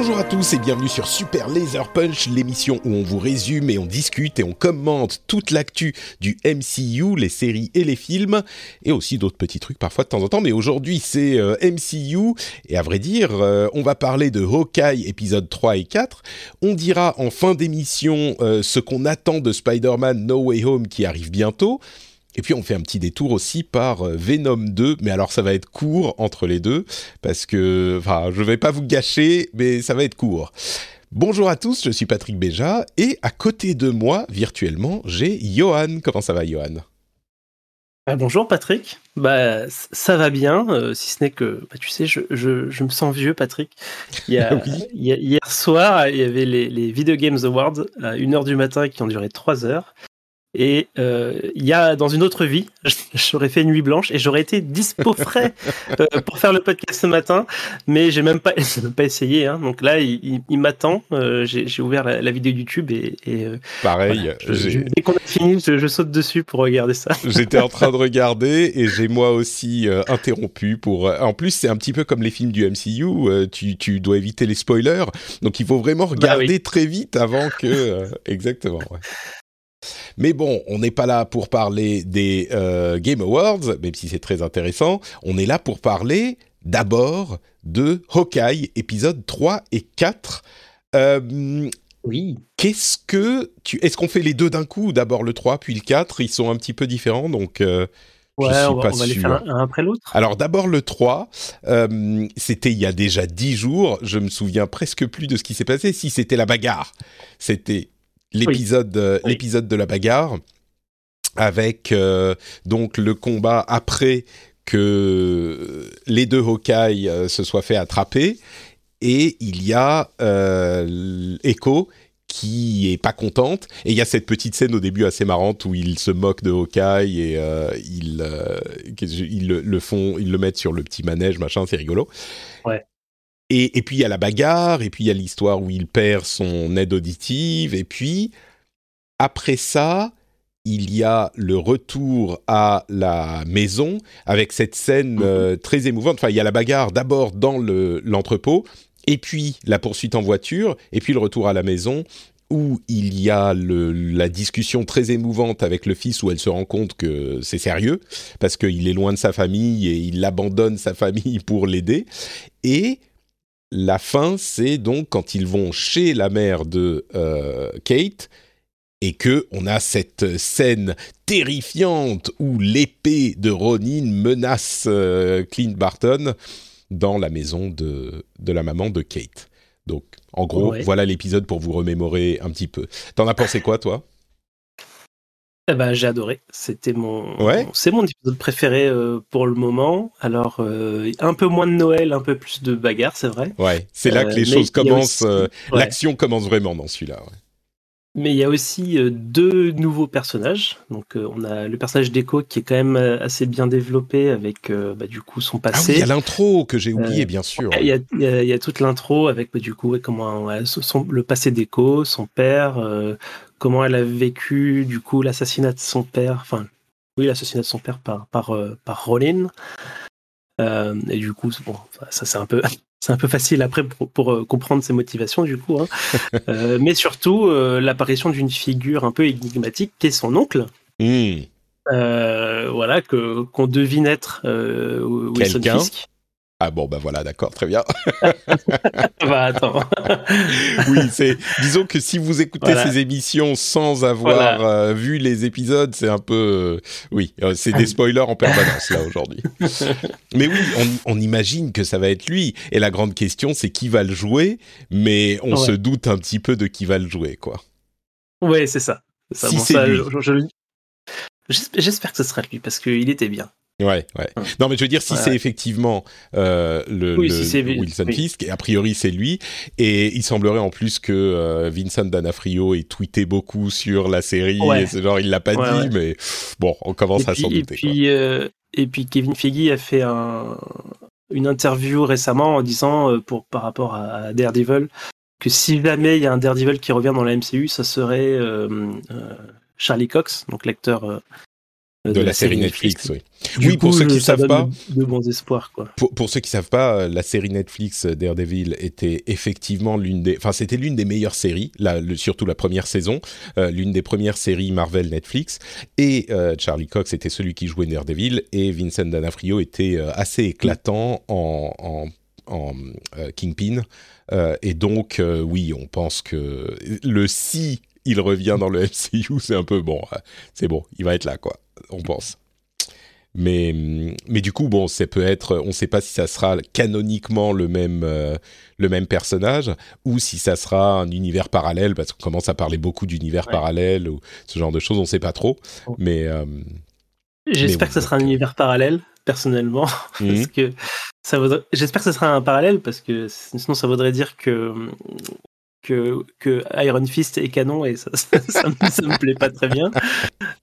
Bonjour à tous et bienvenue sur Super Laser Punch, l'émission où on vous résume et on discute et on commente toute l'actu du MCU, les séries et les films, et aussi d'autres petits trucs parfois de temps en temps. Mais aujourd'hui c'est euh, MCU, et à vrai dire, euh, on va parler de Hawkeye épisode 3 et 4. On dira en fin d'émission euh, ce qu'on attend de Spider-Man No Way Home qui arrive bientôt. Et puis on fait un petit détour aussi par euh, Venom 2, mais alors ça va être court entre les deux, parce que, enfin, je vais pas vous gâcher, mais ça va être court. Bonjour à tous, je suis Patrick Béja, et à côté de moi, virtuellement, j'ai Johan. Comment ça va, Johan? Ah, bonjour Patrick, bah ça va bien, euh, si ce n'est que bah, tu sais, je, je, je me sens vieux Patrick. Il y a, Oui. il y a- hier soir, il y avait les, les Video Games Awards à 1h du matin qui ont duré 3 heures. Et euh, il y a dans une autre vie, j'aurais fait nuit blanche et j'aurais été dispo frais euh, pour faire le podcast ce matin, mais j'ai même pas, même pas essayé. Hein. Donc là, il, il- il m'attend. Euh, j'ai ouvert la, la vidéo YouTube et, et, Pareil, voilà, je- j'ai- je- dès qu'on a fini, je, je saute dessus pour regarder ça. J'étais en train de regarder et j'ai moi aussi interrompu pour. en plus, c'est un petit peu comme les films du MCU. tu, tu dois éviter les spoilers, donc il faut vraiment regarder oui. très vite avant que. exactement. ouais. Mais bon, on n'est pas là pour parler des euh, Game Awards, même si c'est très intéressant. On est là pour parler d'abord de Hawkeye, épisode 3 et 4. Euh, Oui. Qu'est-ce que tu est-ce qu'on fait les deux d'un coup ou d'abord le 3 puis le 4 ils sont un petit peu différents donc euh, je Ouais, suis on va, pas on va les faire un, un après l'autre. Alors d'abord le 3 euh, c'était il y a déjà 10 jours, je me souviens presque plus de ce qui s'est passé si c'était la bagarre. C'était l'épisode euh, Oui. l'épisode de la bagarre avec euh, donc le combat après que les deux Hawkeye euh, se soient fait attraper et il y a euh, Echo qui est pas contente et il y a cette petite scène au début assez marrante où ils se moquent de Hawkeye et euh, ils, euh, ils le, le font ils le mettent sur le petit manège machin c'est rigolo Ouais. Et, et puis il y a la bagarre et puis il y a l'histoire où il perd son aide auditive et puis après ça il y a le retour à la maison avec cette scène Mhm. euh, très émouvante. Enfin, il y a la bagarre d'abord dans le- l'entrepôt, et puis la poursuite en voiture, et puis le retour à la maison où il y a le- la discussion très émouvante avec le fils où elle se rend compte que c'est sérieux parce qu'il est loin de sa famille et il abandonne sa famille pour l'aider. Et la fin, c'est donc quand ils vont chez la mère de euh, Kate et que on a cette scène terrifiante où l'épée de Ronin menace euh, Clint Barton dans la maison de, de la maman de Kate. Donc, en gros, Ouais. voilà l'épisode pour vous remémorer un petit peu. T'en as pensé quoi, toi? Eh ben, j'ai adoré. C'était mon, Ouais. c'est mon épisode préféré euh, pour le moment. Alors, euh, un peu moins de Noël, un peu plus de bagarre, c'est vrai. Ouais, c'est là Euh, que les mais choses commencent. aussi- euh, ouais. L'action commence vraiment dans celui-là. ouais. Mais il y a aussi euh, deux nouveaux personnages. Donc, euh, on a le personnage d'Echo qui est quand même euh, assez bien développé avec, bah, du coup, son Ah oui, passé. il y a l'intro que j'ai oublié, Euh, bien sûr. Il y, a, il y a- il y a toute l'intro avec bah, du coup comment son- le passé d'Echo, son père, euh, comment elle a vécu du coup l'assassinat de son père, enfin oui l'assassinat de son père par par par Rollin. Euh, et du coup bon ça c'est un peu c'est un peu facile après pour, pour, euh, comprendre ses motivations du coup. hein. Euh, mais surtout euh, l'apparition d'une figure un peu énigmatique qui est son oncle. Euh, voilà que qu'on devine être Wilson. Fisk. Ah bon, bah voilà, d'accord, très bien. bah attends. oui, c'est. Disons que si vous écoutez ces émissions sans avoir euh, vu les épisodes, c'est un peu. Euh, oui, euh, c'est des spoilers en permanence là aujourd'hui. mais oui, on, imagine que ça va être lui. Et la grande question, c'est qui va le jouer. Mais on se doute un petit peu de qui va le jouer, quoi. Oui, c'est ça. Si c'est lui. J'espère que ce sera lui parce qu'il était bien. Ouais, ouais. Non, mais je veux dire, si c'est effectivement euh, le, Wilson Fisk, et a priori c'est lui, et il semblerait en plus que euh, Vincent D'Anafrio ait tweeté beaucoup sur la série, et c'est genre il l'a pas dit, mais bon, on commence à s'en douter. Et puis, euh, et puis Kevin Feige a fait un, une interview récemment en disant, pour, par rapport à Daredevil, que si jamais il y a un Daredevil qui revient dans la MCU, ça serait Charlie Cox, donc l'acteur de, la, série Netflix, oui. oui, pour ceux qui savent pas, de, bons espoirs, quoi. Pour, pour, ceux qui savent pas, la série Netflix euh, Daredevil était effectivement l'une des, enfin c'était l'une des meilleures séries, la, surtout la première saison, euh, l'une des premières séries Marvel Netflix. Et euh, Charlie Cox était celui qui jouait Daredevil et Vincent D'Onofrio était assez éclatant en, en, en Kingpin. et donc oui, on pense que le si il revient dans le MCU, c'est un peu bon, c'est bon, il va être là quoi on pense. Mais, mais du coup, bon, ça peut être, on ne sait pas si ça sera canoniquement le même, euh, le même personnage ou si ça sera un univers parallèle, parce qu'on commence à parler beaucoup d'univers parallèles ou ce genre de choses, on ne sait pas trop. Oh. Mais euh, j'espère que ce sera un univers parallèle, personnellement, parce mhm. que ça J'espère que ce sera un parallèle parce que sinon ça voudrait dire que que, que, Iron Fist est canon et ça, ça, me, plaît pas très bien.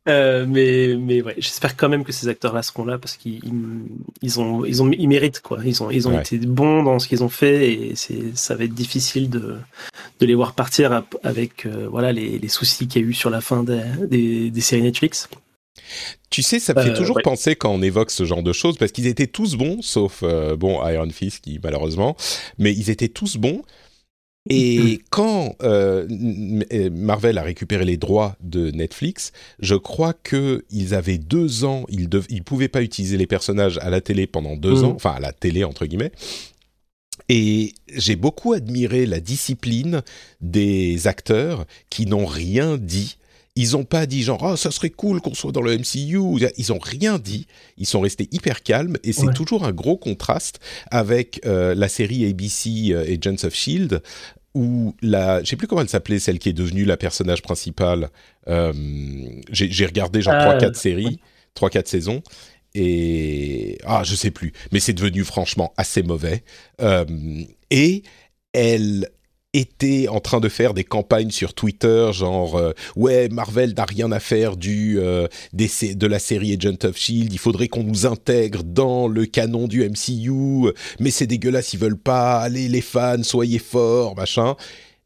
Euh, mais mais ouais, j'espère quand même que ces acteurs-là seront là parce qu'ils ils ont ils ont ils méritent quoi. Ils ont ils ont été bons dans ce qu'ils ont fait et c'est ça va être difficile de de les voir partir avec euh, voilà les, les soucis qu'il y a eu sur la fin des, des, séries Netflix. Tu sais, ça me fait euh, toujours penser quand on évoque ce genre de choses, parce qu'ils étaient tous bons, sauf bon Iron Fist qui malheureusement, mais ils étaient tous bons. Et quand euh, euh, Marvel a récupéré les droits de Netflix, je crois qu'ils avaient deux ans, ils ne pouvaient pas utiliser les personnages à la télé pendant deux mmh. ans, enfin à la télé entre guillemets. Et j'ai beaucoup admiré la discipline des acteurs qui n'ont rien dit ils n'ont pas dit genre, oh, ça serait cool qu'on soit dans le MCU. Ils n'ont rien dit. Ils sont restés hyper calmes et c'est toujours un gros contraste avec euh, la série ABC Agents of Shield où la, je sais plus comment elle s'appelait, celle qui est devenue la personnage principale. Euh, j'ai regardé genre trois 3-4 euh, séries, 3-4 saisons. Et ah, je sais plus, mais c'est devenu franchement assez mauvais. Euh, et elle était en train de faire des campagnes sur Twitter, genre euh, ouais Marvel n'a rien à faire du euh, de la série Agent of Shield, il faudrait qu'on nous intègre dans le canon du MCU, mais c'est dégueulasse, ils veulent pas, allez les fans, soyez forts, machin.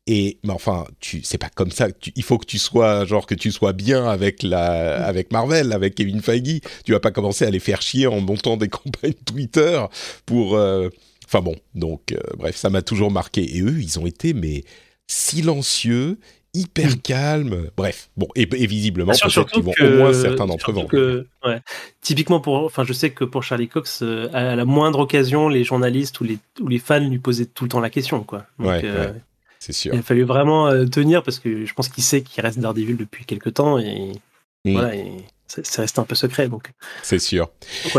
Et mais enfin, c'est pas comme ça. il faut que tu sois genre que tu sois bien avec la avec Marvel, avec Kevin Feige. Tu vas pas commencer à les faire chier en montant des campagnes Twitter pour euh, Enfin bon, donc euh, bref, ça m'a toujours marqué. Et eux, ils ont été mais silencieux, hyper mm. calmes. Bref, bon, et, visiblement, peut-être qu'ils vont au moins certains d'entre eux. Ouais. Typiquement pour, enfin, je sais que pour Charlie Cox, euh, à la moindre occasion, les journalistes ou les, ou les fans lui posaient tout le temps la question, quoi. ouais, euh, c'est sûr. Il a fallu vraiment tenir parce que je pense qu'il sait qu'il reste Daredevil depuis quelques temps et mm. voilà. Et ça reste un peu secret. donc. C'est sûr.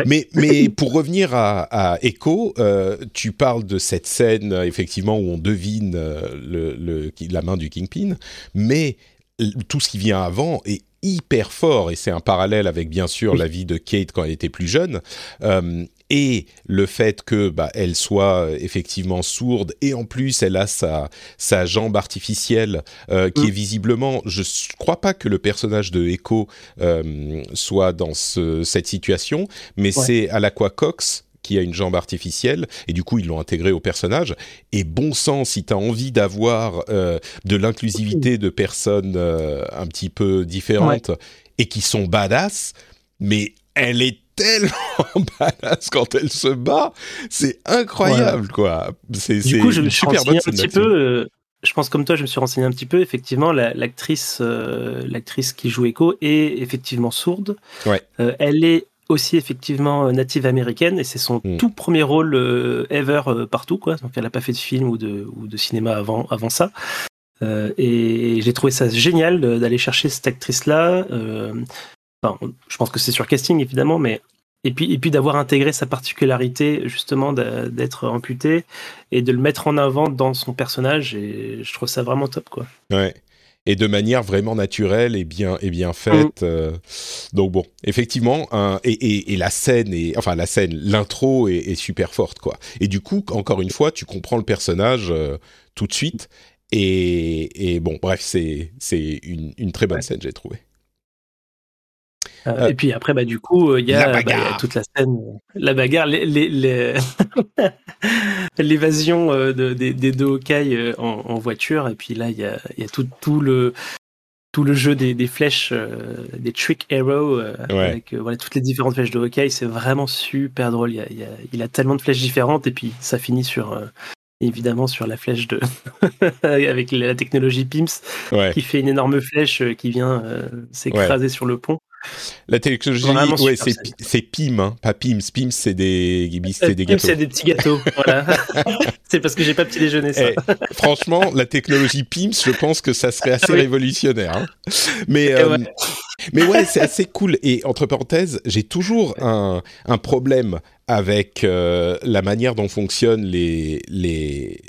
Mais, mais pour revenir à, à Echo, euh, tu parles de cette scène, effectivement, où on devine euh, le, le, la main du Kingpin, mais tout ce qui vient avant est hyper fort et c'est un parallèle avec bien sûr la vie de Kate quand elle était plus jeune euh, et le fait que bah, elle soit euh, effectivement sourde et en plus elle a sa, sa jambe artificielle euh, qui mm. est visiblement, je crois pas que le personnage de Echo euh, soit dans cette situation, mais c'est à l'Aqua Cox qui a une jambe artificielle, et du coup ils l'ont intégré au personnage. Et bon sang, si tu as envie d'avoir de l'inclusivité de personnes un petit peu différentes et qui sont badass, mais elle est tellement badass quand elle se bat, c'est incroyable quoi. C'est du coup, je me suis renseigné un petit peu. Euh, je pense comme toi, je me suis renseigné un petit peu. Effectivement, l'actrice, euh, l'actrice qui joue Echo est effectivement sourde. Ouais. Euh, elle est aussi effectivement native américaine et c'est son Mm. tout premier rôle ever partout quoi. Donc elle a pas fait de film ou de ou de cinéma avant avant ça. Euh, et j'ai trouvé ça génial d'aller chercher cette actrice là. enfin, je pense que c'est sur casting évidemment, mais et puis et puis d'avoir intégré sa particularité justement d'être amputé et de le mettre en avant dans son personnage et je trouve ça vraiment top quoi. Ouais. Et de manière vraiment naturelle et bien, et bien faite. euh, donc bon, effectivement, et, et, et la scène, est, enfin la scène, l'intro est, est super forte, quoi. Et du coup, encore une fois, tu comprends le personnage euh, tout de suite. Et, et bon, bref, c'est c'est une, une très bonne Ouais. scène, j'ai trouvé. Euh, Euh, et puis après, bah, du coup, il y, la a, bah, il y a toute la scène, euh, la bagarre, les- les- les- l'évasion euh, de- des, des deux Hawkeye euh, en, en voiture. Et puis là, il y a, il y a tout, tout, le, tout le jeu des, des flèches, euh, des trick arrows, euh, Ouais. avec euh, voilà, toutes les différentes flèches de Hawkeye. C'est vraiment super drôle. Il, y a, il, y a, il a tellement de flèches différentes. Et puis ça finit sur. Évidemment sur la flèche de avec la technologie PIMS Ouais. qui fait une énorme flèche euh, qui vient euh, s'écraser sur le pont. La technologie, ouais, c'est PIM, hein, pas PIMS. PIMS, c'est des, c'est des Euh, gâteaux. C'est des petits gâteaux, voilà. c'est parce que j'ai pas petit déjeuner, ça. Eh, franchement, la technologie PIMS, je pense que ça serait assez Ah oui. révolutionnaire. hein. Mais, euh, ouais. mais ouais, c'est assez cool. Et entre parenthèses, j'ai toujours un, un problème avec euh, la manière dont fonctionne les, les,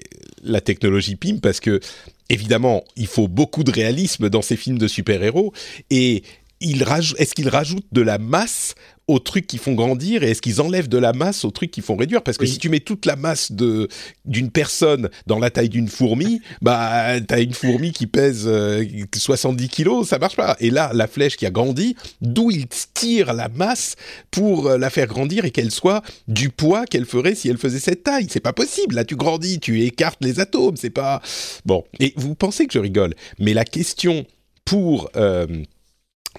la technologie PIM parce que, évidemment, il faut beaucoup de réalisme dans ces films de super-héros. Et est-ce qu'ils rajoutent de la masse aux trucs qui font grandir et est-ce qu'ils enlèvent de la masse aux trucs qui font réduire? Parce que Oui. si tu mets toute la masse de d'une personne dans la taille d'une fourmi, bah t'as une fourmi qui pèse euh, 70 kilos, ça marche pas. Et là, la flèche qui a grandi, d'où ils tirent la masse pour euh, la faire grandir et qu'elle soit du poids qu'elle ferait si elle faisait cette taille. C'est pas possible. Là, tu grandis, tu écartes les atomes. C'est pas bon. Et vous pensez que je rigole, mais la question pour euh,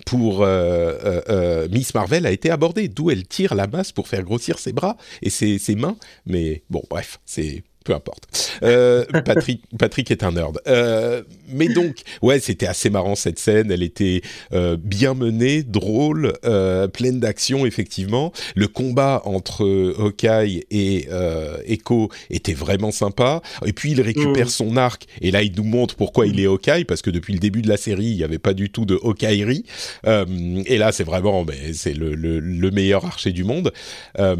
pour euh, euh, euh, Miss Marvel a été abordée, d'où elle tire la masse pour faire grossir ses bras et ses, ses mains. Mais bon, bref, c'est peu importe. Euh, Patrick, Patrick est un nerd. Euh, mais donc, ouais, c'était assez marrant cette scène. Elle était euh, bien menée, drôle, euh, pleine d'action, effectivement. Le combat entre Hawkeye et euh, Echo était vraiment sympa. Et puis, il récupère Mm. son arc. Et là, il nous montre pourquoi il est Hawkeye, parce que depuis le début de la série, il n'y avait pas du tout de Hawkeyerie. Euh, et là, c'est vraiment, ben, c'est le, le, le meilleur archer du monde. Euh,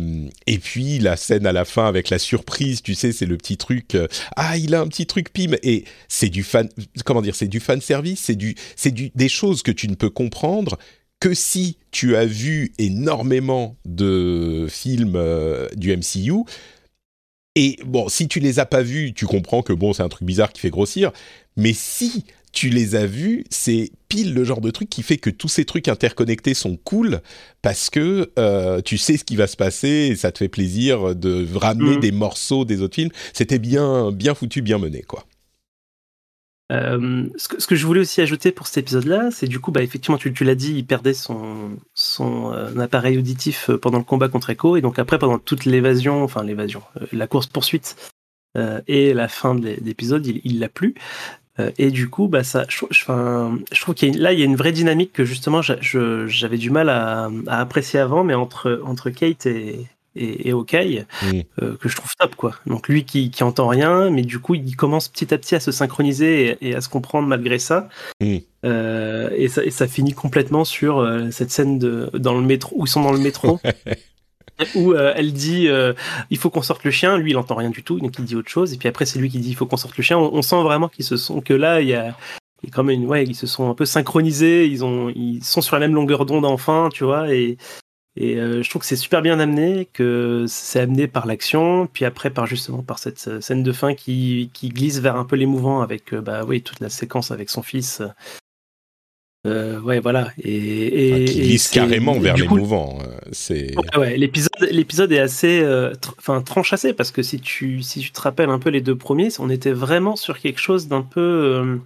et puis, la scène à la fin avec la surprise, tu sais, c'est le petit truc. euh, ah, il a un petit truc pim. Et c'est du fan, comment dire, c'est du fan service, c'est du, c'est du, des choses que tu ne peux comprendre que si tu as vu énormément de films euh, du MCU. Et bon, si tu les as pas vus, tu comprends que bon, c'est un truc bizarre qui fait grossir. Mais si tu les as vus, c'est pile le genre de truc qui fait que tous ces trucs interconnectés sont cool parce que euh, tu sais ce qui va se passer et ça te fait plaisir de ramener Mhm. des morceaux des autres films. C'était bien, bien foutu, bien mené, quoi. Euh, ce, que, ce que je voulais aussi ajouter pour cet épisode-là, c'est du coup, bah, effectivement, tu, tu l'as dit, il perdait son, son euh, appareil auditif pendant le combat contre Echo, et donc après, pendant toute l'évasion, enfin l'évasion, euh, la course-poursuite et la fin de l'é- d'épisode, il il l'a plus. Euh, et du coup, bah, ça, je, je, enfin, je trouve qu'il y a une- là, il y a une vraie dynamique que justement, j'avais du mal à, à apprécier avant, mais entre, entre Kate et, et, et Hawkeye, euh, que je trouve top, quoi. Donc lui qui, qui entend rien, mais du coup, il commence petit à petit à se synchroniser et, et à se comprendre malgré ça. Mm. Euh, et, ça et ça finit complètement sur euh, cette scène de, dans le métro, où ils sont dans le métro. où euh, elle dit euh, il faut qu'on sorte le chien. Lui il entend rien du tout. Donc il dit autre chose. Et puis après c'est lui qui dit il faut qu'on sorte le chien. On, sent vraiment qu'ils se sont que là il y a, a quand même ouais ils se sont un peu synchronisés. Ils ont ils sont sur la même longueur d'onde enfin tu vois. Et et euh, je trouve que c'est super bien amené que c'est amené par l'action. Puis après par justement par cette euh, scène de fin qui qui glisse vers un peu l'émouvant avec euh, bah oui toute la séquence avec son fils euh, ouais voilà et, et Enfin, qui et glisse c'est- carrément vers coup, l'émouvant. euh, C'est Ouais, ouais, l'épisode, l'épisode est assez, euh, tr- enfin, tranchassé parce que si tu, si tu te rappelles un peu les deux premiers, on était vraiment sur quelque chose d'un peu, euh,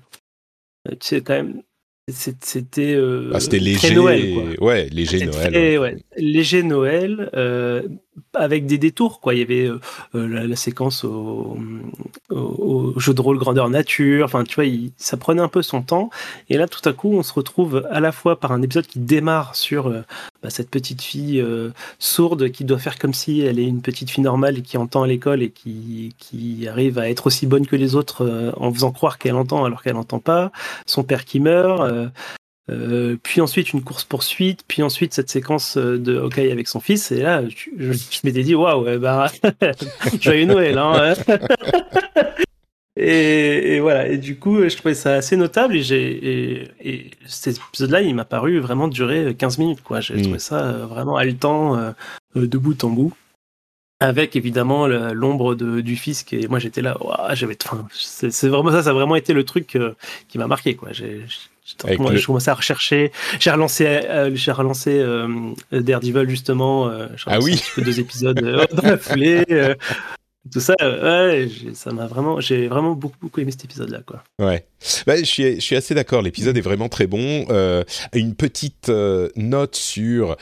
tu sais, quand même, c'était, euh, Ah, léger. Noël, quoi. Ouais, léger Noël. très, ouais. léger Noël, avec des détours quoi. Il y avait la, séquence au, jeu de rôle grandeur nature. Enfin, tu vois, ça prenait un peu son temps. Et là, tout à coup, on se retrouve à la fois par un épisode qui démarre sur bah, cette petite fille sourde qui doit faire comme si elle est une petite fille normale et qui entend à l'école et qui, qui arrive à être aussi bonne que les autres en faisant croire qu'elle entend alors qu'elle n'entend pas. Son père qui meurt. Euh, puis ensuite une course poursuite, puis ensuite cette séquence euh, de OK avec son fils. Et là, je, je, m'étais dit waouh, bah joyeux Noël. Hein, et, et, voilà. Et du coup, je trouvais ça assez notable. Et, et, cet épisode-là, il m'a paru vraiment durer 15 minutes. Quoi. J'ai trouvé mm. ça euh, vraiment haletant de bout en bout. Avec évidemment l'ombre du fils qui moi j'étais là, j'avais, c'est, vraiment ça, ça a vraiment été le truc qui m'a marqué quoi. J'ai, j'ai commencé à rechercher. J'ai relancé, euh, j'ai relancé euh, Daredevil justement. Euh, ah oui. deux épisodes euh, dans la foulée. tout ça, ouais, ça m'a vraiment, j'ai vraiment beaucoup beaucoup aimé cet épisode-là, quoi. Ouais, bah, je suis, je suis assez d'accord. L'épisode est vraiment très bon. une petite note sur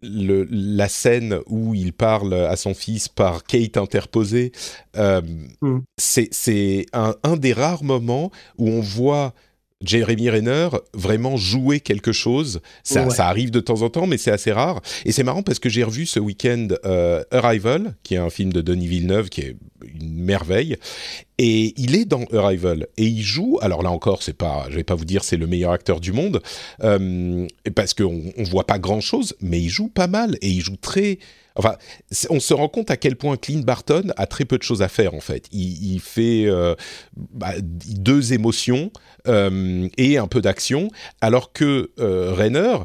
le, la scène où il parle à son fils par Kate interposée, mm. c'est un, un, des rares moments où on voit Jeremy Renner vraiment jouer quelque chose. Ça, ça, arrive de temps en temps, mais c'est assez rare. Et c'est marrant parce que j'ai revu ce week-end euh, Arrival, qui est un film de Denis Villeneuve, qui est une merveille. Et il est dans Arrival et il joue. Alors là encore, c'est pas, je vais pas vous dire c'est le meilleur acteur du monde euh, parce qu'on on voit pas grand chose, mais il joue pas mal et il joue très Enfin, on se rend compte à quel point Clint Barton a très peu de choses à faire en fait. Il, fait euh, bah, deux émotions euh, et un peu d'action, alors que euh, Renner,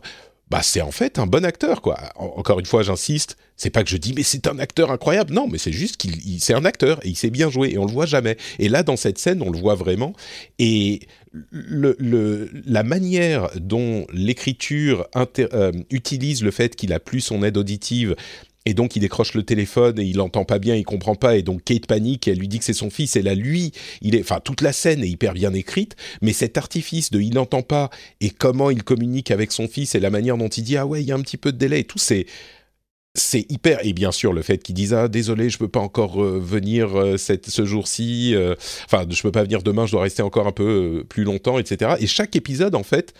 bah, c'est en fait un bon acteur quoi. encore une fois, j'insiste, c'est pas que je dis mais c'est un acteur incroyable, non, mais c'est juste qu'il c'est un acteur et il sait bien jouer et on le voit jamais. Et là, dans cette scène, on le voit vraiment et la manière dont l'écriture utilise le fait qu'il a plus son aide auditive et donc il décroche le téléphone et il entend pas bien, il comprend pas. Et donc Kate panique, et elle lui dit que c'est son fils. Et là lui, il est enfin toute la scène est hyper bien écrite, mais cet artifice de il n'entend pas et comment il communique avec son fils et la manière dont il dit ah ouais, il y a un petit peu de délai et tout c'est c'est hyper. Et bien sûr le fait qu'il dise ah désolé je peux pas encore euh, venir euh, ce jour-ci euh, enfin je peux pas venir demain je dois rester encore un peu plus longtemps etc et chaque épisode en fait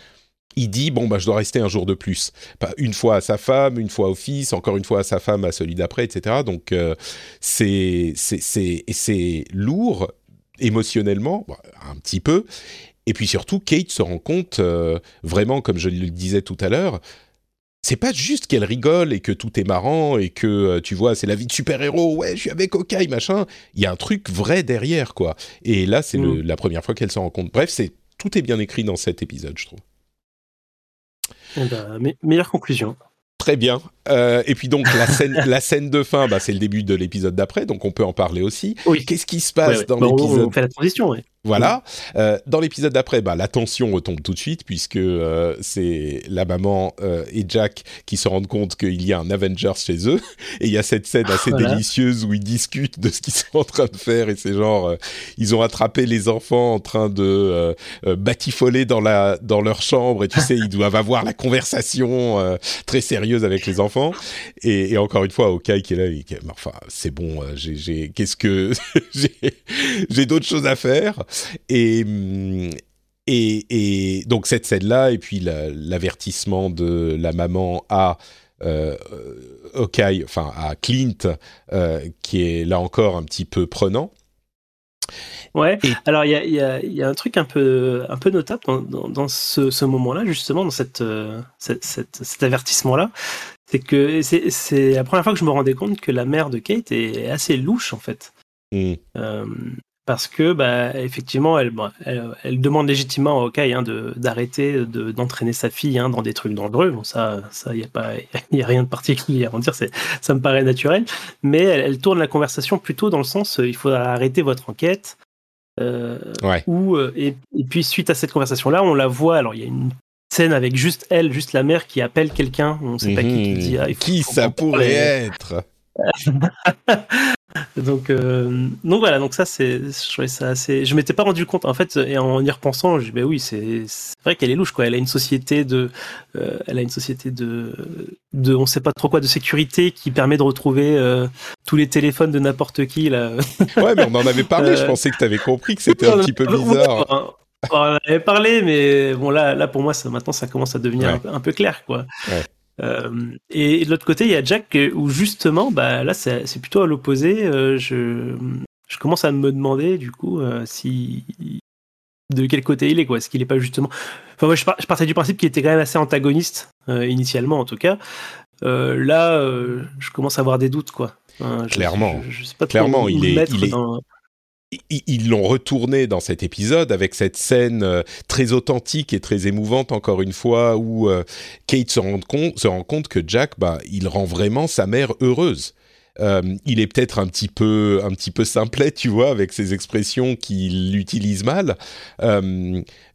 il dit bon bah je dois rester un jour de plus, une fois à sa femme, une fois au fils, encore une fois à sa femme, à celui d'après, etc. Donc euh, c'est c'est c'est lourd émotionnellement, un petit peu. Et puis surtout, Kate se rend compte euh, vraiment, comme je le disais tout à l'heure, c'est pas juste qu'elle rigole et que tout est marrant et que euh, tu vois c'est la vie de super héros ouais je suis avec Okai machin il y a un truc vrai derrière quoi et là c'est mm. la première fois qu'elle se rend compte bref c'est tout est bien écrit dans cet épisode je trouve eh ben, meilleure conclusion. Très bien. Euh, et puis donc la scène, la scène de fin, bah, c'est le début de l'épisode d'après, donc on peut en parler aussi. Oui. Qu'est-ce qui se passe dans bah, l'épisode On fait la transition, oui. Voilà. Euh, dans l'épisode d'après, bah, la tension retombe tout de suite puisque euh, c'est la maman euh, et Jack qui se rendent compte qu'il y a un Avengers chez eux. Et il y a cette scène assez délicieuse où ils discutent de ce qu'ils sont en train de faire. Et c'est genre, euh, ils ont attrapé les enfants en train de euh, euh, batifoler dans, la, dans leur chambre. Et tu sais, ils doivent avoir la conversation très sérieuse avec les enfants. Et, et encore une fois, Okai qui est là, il, enfin, c'est bon, j'ai, qu'est-ce que j'ai d'autres choses à faire. Et, et, donc cette scène-là, et puis l'avertissement de la maman à euh, enfin à Clint, euh, qui est là encore un petit peu prenant. Ouais. Alors il y a, un truc un peu un peu notable dans, ce, moment-là, justement, dans cette, euh, cet avertissement-là, c'est que c'est la première fois que je me rendais compte que la mère de Kate est assez louche en fait. Mm. Euh, parce que bah, effectivement, elle, elle, demande légitimement au Hawkeye hein, d'arrêter de, d'entraîner sa fille hein, dans des trucs dangereux. Bon, ça, ça, y a pas, y a rien de particulier à en dire. C'est, ça me paraît naturel. Mais elle, tourne la conversation plutôt dans le sens, euh, il faut arrêter votre enquête. Euh, euh, et, puis suite à cette conversation-là, on la voit. Alors il y a une scène avec juste elle, juste la mère qui appelle quelqu'un. On ne sait pas qui, qui dit. Ah, qui ça pourrait être? donc, euh, donc voilà, donc ça c'est, je trouvais ça assez. Je m'étais pas rendu compte en fait, et en y repensant, je dis ben oui, c'est vrai qu'elle est louche quoi. Elle a une société de, euh, elle a une société de, de, on sait pas trop quoi, de sécurité qui permet de retrouver euh, tous les téléphones de n'importe qui là. ouais, mais on en avait parlé. Je pensais que tu avais compris que c'était un petit peu bizarre. on en avait parlé, mais bon là, là pour moi, ça, maintenant ça commence à devenir un, peu, clair quoi. Ouais. Euh, et, de l'autre côté, il y a Jack où justement, bah là, c'est plutôt à l'opposé. Euh, je, je commence à me demander du coup euh, si de quel côté il est quoi. Est-ce qu'il est pas justement Enfin, moi, je, partais du principe qu'il était quand même assez antagoniste initialement, en tout cas. là, je commence à avoir des doutes quoi. Clairement. Je, sais pas Clairement, il est, il est, ils l'ont retourné dans cet épisode avec cette scène euh, très authentique et très émouvante encore une fois où euh, Kate se rend compte, se rend compte que Jack, bah, il rend vraiment sa mère heureuse. Euh, il est peut-être un petit peu un petit peu simplet, tu vois, avec ses expressions qu'il utilise mal.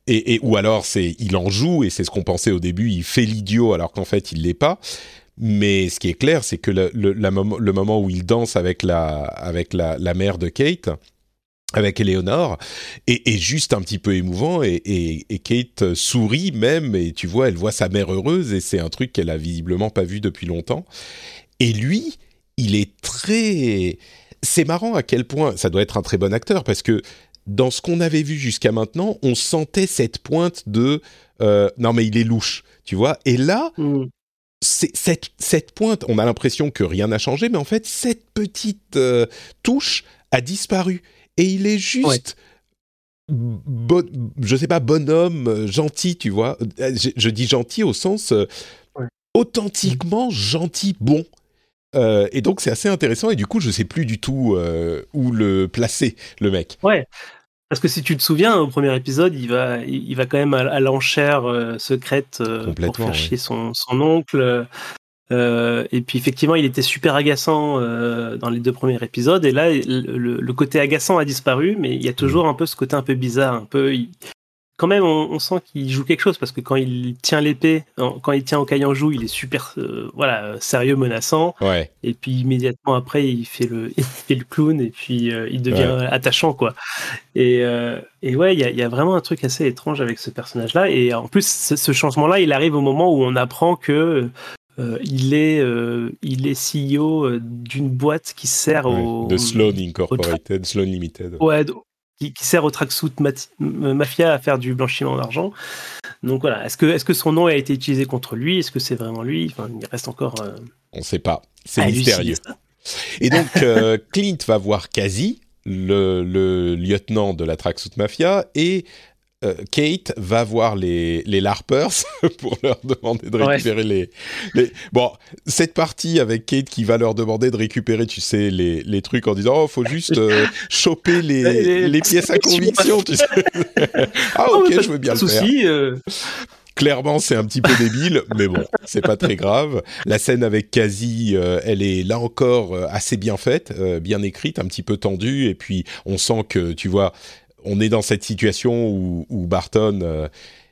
et, ou alors c'est il en joue et c'est ce qu'on pensait au début, il fait l'idiot alors qu'en fait il l'est pas. Mais ce qui est clair, c'est que le, le, moment où il danse avec la avec la, la mère de Kate, avec Eleonore et, juste un petit peu émouvant et, Kate sourit même et tu vois elle voit sa mère heureuse et c'est un truc qu'elle a visiblement pas vu depuis longtemps. Et lui il est très c'est marrant à quel point ça doit être un très bon acteur parce que dans ce qu'on avait vu jusqu'à maintenant on sentait cette pointe de euh, non mais il est louche tu vois. Et là mm. Cette, cette pointe, on a l'impression que rien n'a changé, mais en fait, cette petite euh, touche a disparu et il est juste bon, je sais pas bonhomme euh, gentil tu vois. Euh, je, dis gentil au sens euh, authentiquement gentil bon. Et donc c'est assez intéressant et du coup je sais plus du tout où le placer le mec. Ouais. Parce que si tu te souviens, au premier épisode, il va, il va quand même à, l'enchère secrète pour faire chier son, son oncle. Euh, et puis effectivement, il était super agaçant euh, dans les deux premiers épisodes. Et là, le, côté agaçant a disparu, mais il y a toujours un peu ce côté un peu bizarre, un peu. Quand même, on, sent qu'il joue quelque chose parce que quand il tient l'épée, quand il tient au joue, il est super, euh, voilà, sérieux, menaçant. Ouais. Et puis immédiatement après, il fait le, il fait le clown et puis il devient attachant, quoi. Et, et ouais, il y a, y a, vraiment un truc assez étrange avec ce personnage-là. Et en plus, ce changement-là, il arrive au moment où on apprend que euh, il est euh, il est CEO euh, d'une boîte qui sert au de Sloan Incorporated, Sloan Limited. Ouais, qui, sert au tracksuit mafia à faire du blanchiment d'argent. Donc voilà, est-ce que est-ce que son nom a été utilisé contre lui? Est-ce que c'est vraiment lui? Enfin, il reste encore. On ne sait pas. C'est mystérieux. Et donc Clint va voir Kazi, le, le, lieutenant de la Tracksuit Mafia, et euh, Kate va voir les, les LARPers pour leur demander de récupérer les, Bon, cette partie avec Kate qui va leur demander de récupérer, tu sais, les, les trucs en disant « Oh, faut juste euh, choper les, les, pièces à conviction, tu sais. ah ok, je veux bien le faire. Euh. Clairement, c'est un petit peu débile, mais bon, c'est pas très grave. La scène avec Kazi, elle est là encore assez bien faite, bien écrite, un petit peu tendue, et puis on sent que, tu vois, on est dans cette situation où, Barton, euh,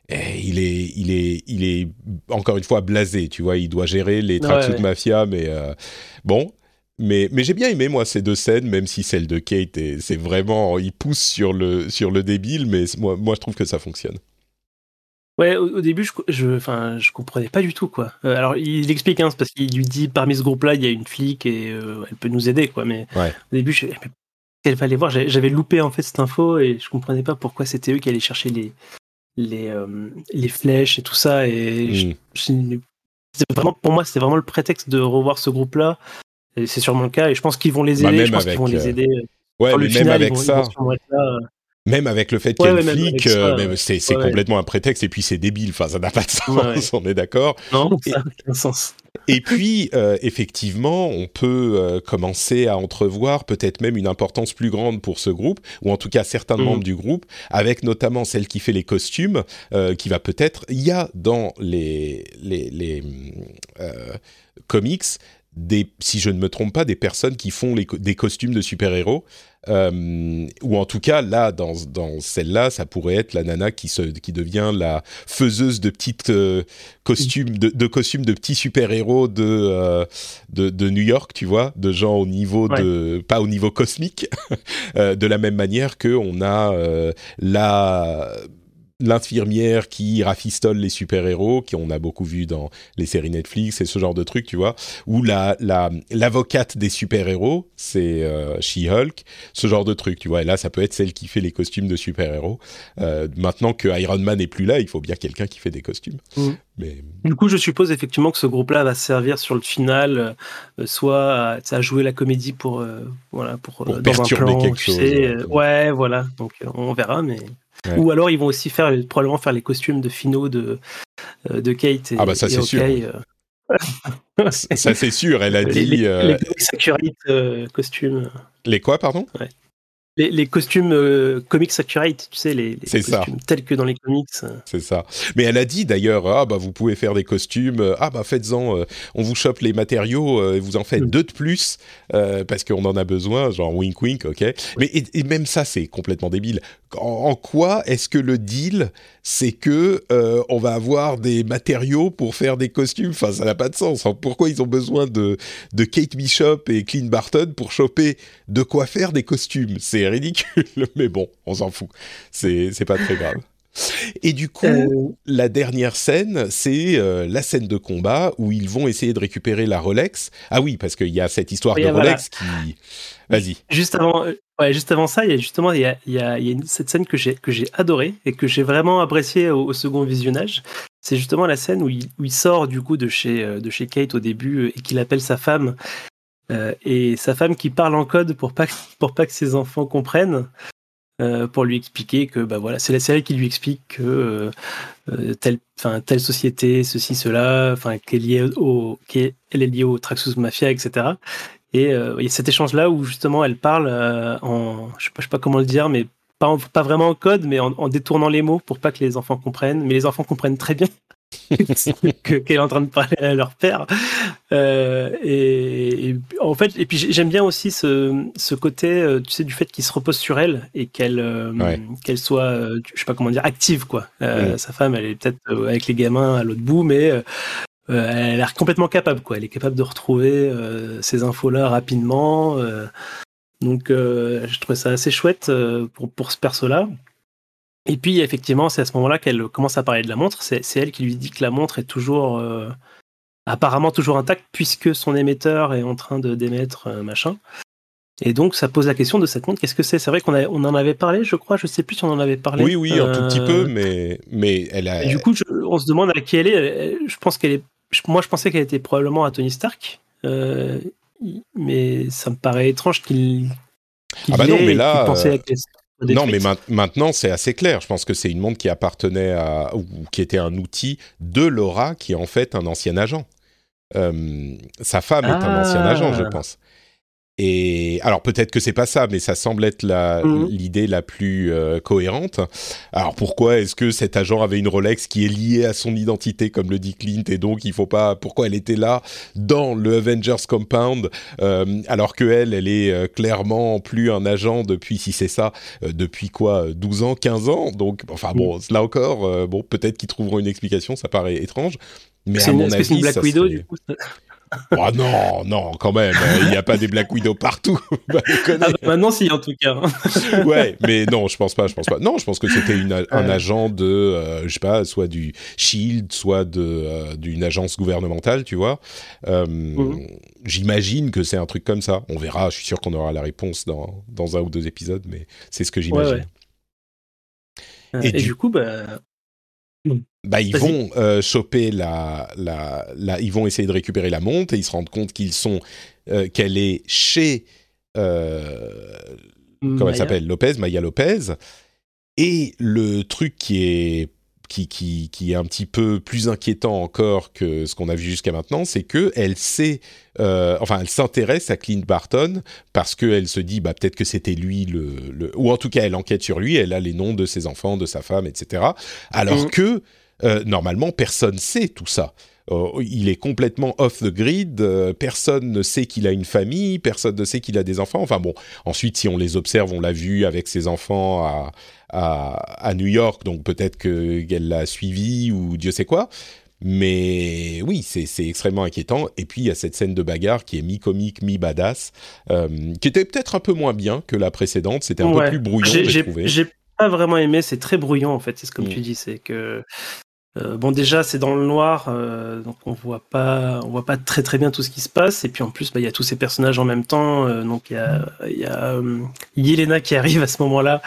eh, il est, il est, il est encore une fois blasé. Tu vois, il doit gérer les tracksuit mafia, mais euh, bon. Mais, mais j'ai bien aimé moi ces deux scènes, même si celle de Kate, c'est vraiment, il pousse sur le sur le débile, mais moi, moi je trouve que ça fonctionne. Ouais, au, début, je, je, enfin, je comprenais pas du tout quoi. Euh, alors, il explique, hein, parce qu'il lui dit parmi ce groupe-là, il y a une flic et elle peut nous aider, quoi. Mais au début, je, qu'elle fallait voir. J'avais loupé en fait cette info et je comprenais pas pourquoi c'était eux qui allaient chercher les les, euh, les flèches et tout ça. Et hmm. vraiment, pour moi, c'était vraiment le prétexte de revoir ce groupe-là. Et c'est sûrement le cas. Et je pense qu'ils vont les bah, aider. je pense qu'ils vont les euh, aider. Ouais, mais même avec ça. Même avec le fait qu'il y ait flic, c'est complètement un prétexte et puis c'est débile. Enfin, ça n'a pas de sens. on est d'accord. Non, ça n'a aucun sens. Et puis, euh, effectivement, on peut euh, commencer à entrevoir peut-être même une importance plus grande pour ce groupe, ou en tout cas certains mhm. membres du groupe, avec notamment celle qui fait les costumes, euh, qui va peut-être... Il y a dans les, les, les comics des, si je ne me trompe pas, des personnes qui font les, des costumes de super-héros. Euh, ou en tout cas, là, dans, dans celle-là, ça pourrait être la nana qui, se, qui devient la faiseuse de petites euh, costumes, de, de, costumes de petits super-héros de, euh, de, de, New York, tu vois, de gens au niveau ouais. de, pas au niveau cosmique, de la même manière que on a la l'infirmière qui rafistole les super-héros, qu'on a beaucoup vu dans les séries Netflix et ce genre de trucs, tu vois, ou la, la, l'avocate des super-héros, c'est euh, She-Hulk, ce genre de trucs, tu vois, et là, ça peut être celle qui fait les costumes de super-héros. Euh, maintenant que Iron Man n'est plus là, il faut bien quelqu'un qui fait des costumes. Mmh. Mais... Du coup, je suppose effectivement que ce groupe-là va servir sur le final, euh, soit à, à, jouer la comédie pour, voilà, pour, pour perturber plan, quelque chose. Sais, ouais, voilà, donc on verra, mais... Ouais. Ou alors ils vont aussi faire probablement faire les costumes de finaux de de Kate. Et, ah bah ça c'est sûr. Euh... ça c'est sûr. Elle a les, dit. Les, euh... euh, costumes. Les quoi pardon? Ouais. Les, les, costumes euh, comics accurate, tu sais les, costumes ça. tels que dans les comics. C'est ça. Mais elle a dit d'ailleurs ah bah vous pouvez faire des costumes. Ah bah faites-en. on vous chope les matériaux et vous en faites mm. deux de plus parce qu'on en a besoin. Genre wink wink, ok. Mais et, et même ça c'est complètement débile en, en quoi est-ce que le deal, c'est que euh, on va avoir des matériaux pour faire des costumes? Enfin, ça n'a pas de sens. Pourquoi ils ont besoin de, de Kate Bishop et Clint Barton pour choper de quoi faire des costumes? C'est ridicule, mais bon, on s'en fout. C'est c'est pas très grave. Et du coup, euh... la dernière scène, c'est euh, la scène de combat où ils vont essayer de récupérer la Rolex. Ah oui, parce qu'il y a cette histoire oui, de voilà. Rolex qui... Vas-y. Juste avant, ouais, juste avant ça, il y a justement il y a, il y a, il y a une, cette scène que j'ai que j'ai adorée et que j'ai vraiment appréciée au, au, second visionnage. C'est justement la scène où il, où il, sort du coup de chez de chez Kate au début et qu'il appelle sa femme euh, et sa femme qui parle en code pour pas pour pas que ses enfants comprennent. Euh, pour lui expliquer que bah voilà c'est la série qui lui explique que euh, telle telle société ceci cela enfin qu'elle est liée au qu'elle est liée au Traxxas Mafia etc et il y a cet échange là où justement elle parle en je sais, pas, sais pas comment le dire mais pas, pas vraiment en code mais en, détournant les mots pour pas que les enfants comprennent mais les enfants comprennent très bien qu'elle est en train de parler à leur père euh, et, et, en fait et puis j'aime bien aussi ce, ce côté euh, tu sais du fait qu'il se repose sur elle et qu'elle euh, ouais. qu'elle soit je sais pas comment dire active quoi ouais. sa femme elle est peut-être avec les gamins à l'autre bout mais elle a l'air complètement capable, quoi. Elle est capable de retrouver ces infos-là rapidement. Euh, donc, je trouvais ça assez chouette pour, pour ce perso-là. Et puis, effectivement, c'est à ce moment-là qu'elle commence à parler de la montre. C'est elle qui lui dit que la montre est toujours, apparemment toujours intacte, puisque son émetteur est en train de d'émettre machin. Et donc, ça pose la question de cette montre. Qu'est-ce que c'est? C'est vrai qu'on on en avait parlé, je crois. Je sais plus si on en avait parlé. Oui, oui, un tout petit peu, mais, mais elle a. Et du coup, je, on se demande à qui elle est. Je pense qu'elle est moi, je pensais qu'elle était probablement à Tony Stark, euh, mais ça me paraît étrange qu'il. Qu ah bah non, mais là. Non, mais ma maintenant c'est assez clair. Je pense que c'est une montre qui appartenait à ou qui était un outil de Laura, qui est en fait un ancien agent. Euh, sa femme ah. est un ancien agent, je pense. Et alors peut-être que c'est pas ça, mais ça semble être l'idée la, mmh. la plus euh, cohérente. Alors pourquoi est-ce que cet agent avait une Rolex qui est liée à son identité, comme le dit Clint, et donc il faut pas. Pourquoi elle était là dans le Avengers Compound, euh, alors que elle, elle est euh, clairement plus un agent depuis, si c'est ça, euh, depuis quoi, 12 ans, 15 ans? Donc enfin bon, là encore, euh, bon peut-être qu'ils trouveront une explication. Ça paraît étrange. Mais à mon avis, une Black Widow, du coup oh non, non, quand même, il n'y a pas des Black Widow partout. bah, ah maintenant, si, en tout cas. ouais, mais non, je pense pas, je pense pas. Non, je pense que c'était un agent de, euh, je sais pas, soit du Shield, soit de euh, d'une agence gouvernementale, tu vois. Euh, mmh. J'imagine que c'est un truc comme ça. On verra. Je suis sûr qu'on aura la réponse dans dans un ou deux épisodes, mais c'est ce que j'imagine. Ouais, ouais. Et, et, du, du coup, bah, bah, ils vont euh, choper la, la, la, ils vont essayer de récupérer la montre et ils se rendent compte qu'ils sont, euh, qu'elle est chez, euh, comment elle s'appelle, Lopez, Maya Lopez. Et le truc qui est qui, qui, qui, est un petit peu plus inquiétant encore que ce qu'on a vu jusqu'à maintenant, c'est que elle sait, euh, enfin, elle s'intéresse à Clint Barton parce qu'elle se dit, bah, peut-être que c'était lui le, le, ou en tout cas, elle enquête sur lui, elle a les noms de ses enfants, de sa femme, etc. Alors mmh. que, euh, normalement, personne sait tout ça. Il est complètement off the grid. personne ne sait qu'il a une famille, personne ne sait qu'il a des enfants. Enfin bon, ensuite, si on les observe, on l'a vu avec ses enfants à, à, New York, donc peut-être qu'elle l'a suivi ou Dieu sait quoi. Mais oui, c'est extrêmement inquiétant. Et puis il y a cette scène de bagarre qui est mi-comique, mi-badass, euh, qui était peut-être un peu moins bien que la précédente. C'était un peu plus brouillon, j'ai trouvé. J'ai pas vraiment aimé, c'est très brouillon en fait, c'est ce comme mm. tu dis, c'est que euh, bon, déjà, c'est dans le noir, euh, donc on voit pas, on voit pas très très bien tout ce qui se passe. Et puis en plus, bah, il y a tous ces personnages en même temps. Euh, donc il y a, y a Yelena qui arrive à ce moment-là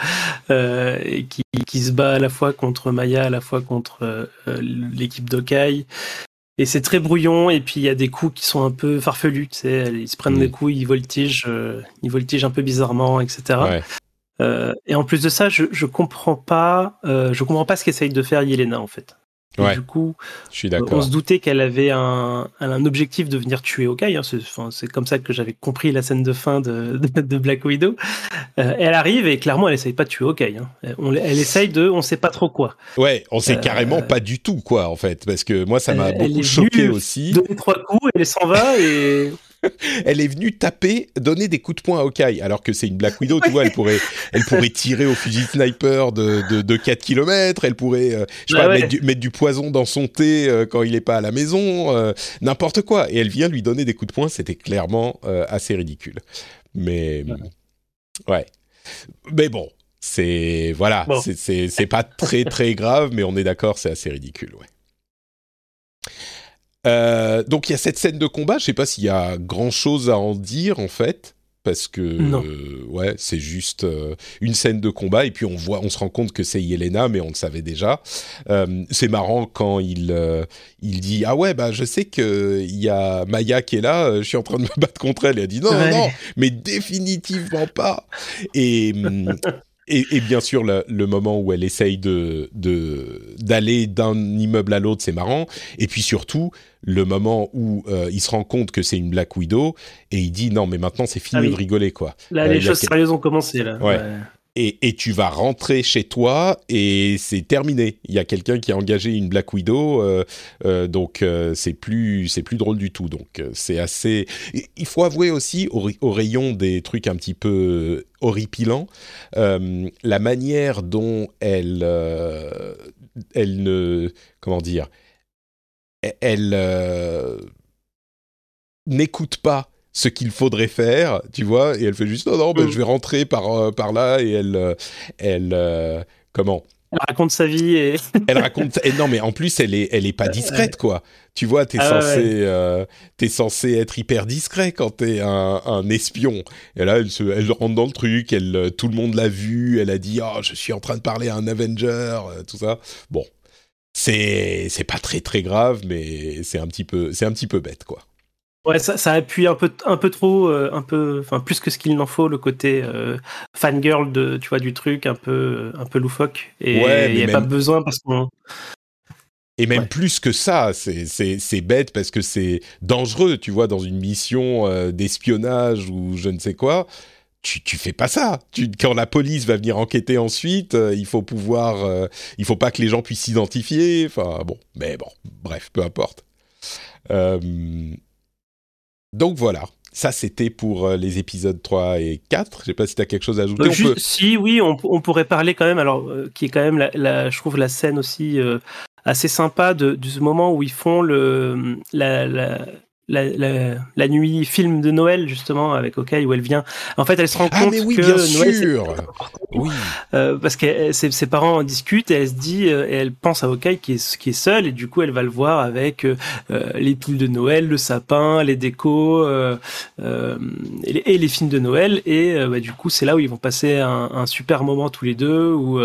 et qui, qui, se bat à la fois contre Maya, à la fois contre l'équipe d'Okai. Et c'est très brouillon. Et puis il y a des coups qui sont un peu farfelus. Tu sais, ils se prennent des coups, ils voltigent, ils voltigent un peu bizarrement, etc. et en plus de ça, je, je comprends pas, je comprends pas ce qu'essaye de faire Yelena en fait du coup, je suis d'accord. on se doutait qu'elle avait un, un, objectif de venir tuer Hawkeye. Hein. C'est comme ça que j'avais compris la scène de fin de, de, Black Widow. Euh, elle arrive et clairement, elle essaye pas de tuer Hawkeye. Hein. Elle, elle, essaye de, on sait pas trop quoi. Ouais, on sait euh, carrément pas du tout quoi en fait, parce que moi ça m'a beaucoup choqué aussi. Donner trois coups, elle s'en va et elle est venue taper, donner des coups de poing à Hawkeye, alors que c'est une Black Widow, tu vois, elle pourrait, elle pourrait tirer au fusil sniper de, de, 4 km, elle pourrait, euh, je sais bah mettre, du, poison dans son thé euh, quand il n'est pas à la maison, euh, n'importe quoi. Et elle vient lui donner des coups de poing, c'était clairement assez ridicule. Mais, ouais. Mais bon, c'est, voilà, c'est pas très très grave, mais on est d'accord, c'est assez ridicule, ouais. Euh, donc il y a cette scène de combat. Je sais pas s'il y a grand chose à en dire en fait, parce que euh, ouais, c'est juste euh, une scène de combat et puis on voit, on se rend compte que c'est Yelena, mais on le savait déjà. c'est marrant quand il il dit ah ouais bah je sais que il y a Maya qui est là, je suis en train de me battre contre elle. Et elle dit non non non, mais définitivement pas. Et et, bien sûr, le, moment où elle essaye de d'aller d'un immeuble à l'autre, c'est marrant. Et puis surtout, le moment où euh, il se rend compte que c'est une Black Widow et il dit non, mais maintenant c'est fini ah de rigoler quoi. Là, les euh, choses sérieuses ont commencé là. ouais et, tu vas rentrer chez toi et c'est terminé. Il y a quelqu'un qui a engagé une Black Widow, euh, euh, donc euh, c'est plus c'est plus drôle du tout. Donc c'est assez. Il faut avouer aussi au, rayon des trucs un petit peu horripilants, la manière dont elle elle ne comment dire elle n'écoute pas ce qu'il faudrait faire, tu vois, et elle fait juste non non, ben, mm. je vais rentrer par euh, par là et elle euh, elle euh, comment? Elle raconte sa vie et elle raconte et non mais en plus elle est elle est pas discrète quoi. Tu vois, t'es ah censé es censé être hyper discret quand t'es un, un espion. Et là elle se elle rentre dans le truc, elle tout le monde l'a vu, elle a dit oh je suis en train de parler à un Avenger, tout ça. Bon, c'est c'est pas très très grave mais c'est un petit peu c'est un petit peu bête quoi. Ouais, ça, ça, appuie un peu, un peu trop, euh, un peu, enfin plus que ce qu'il n'en faut, le côté euh, fangirl de, tu vois, du truc, un peu, un peu loufoque. Et il n'y a pas besoin parce qu'on. Et même plus que ça, c'est bête parce que c'est dangereux, tu vois, dans une mission euh, d'espionnage ou je ne sais quoi. Tu, tu fais pas ça. Tu, quand la police va venir enquêter ensuite, il faut pouvoir, il faut pas que les gens puissent s'identifier. Enfin bon, mais bon, bref, peu importe. Euh, donc voilà, ça c'était pour euh, les épisodes 3 et 4. Je sais pas si tu as quelque chose à ajouter. Euh, si, oui, on, pourrait parler quand même, alors euh, qui est quand même, la, je trouve la scène aussi assez sympa de, de, ce moment où ils font le, la, la, nuit film de Noël justement avec Okai où elle vient. En fait, elle se rend ah, compte oui, que bien sûr. oui. Euh, parce que ses, parents en discutent et elle se dit euh, et elle pense à Okai qui est qui est seule et du coup elle va le voir avec euh, les piles de Noël, le sapin, les décos et les, films de Noël et bah, du coup c'est là où ils vont passer un, un super moment tous les deux où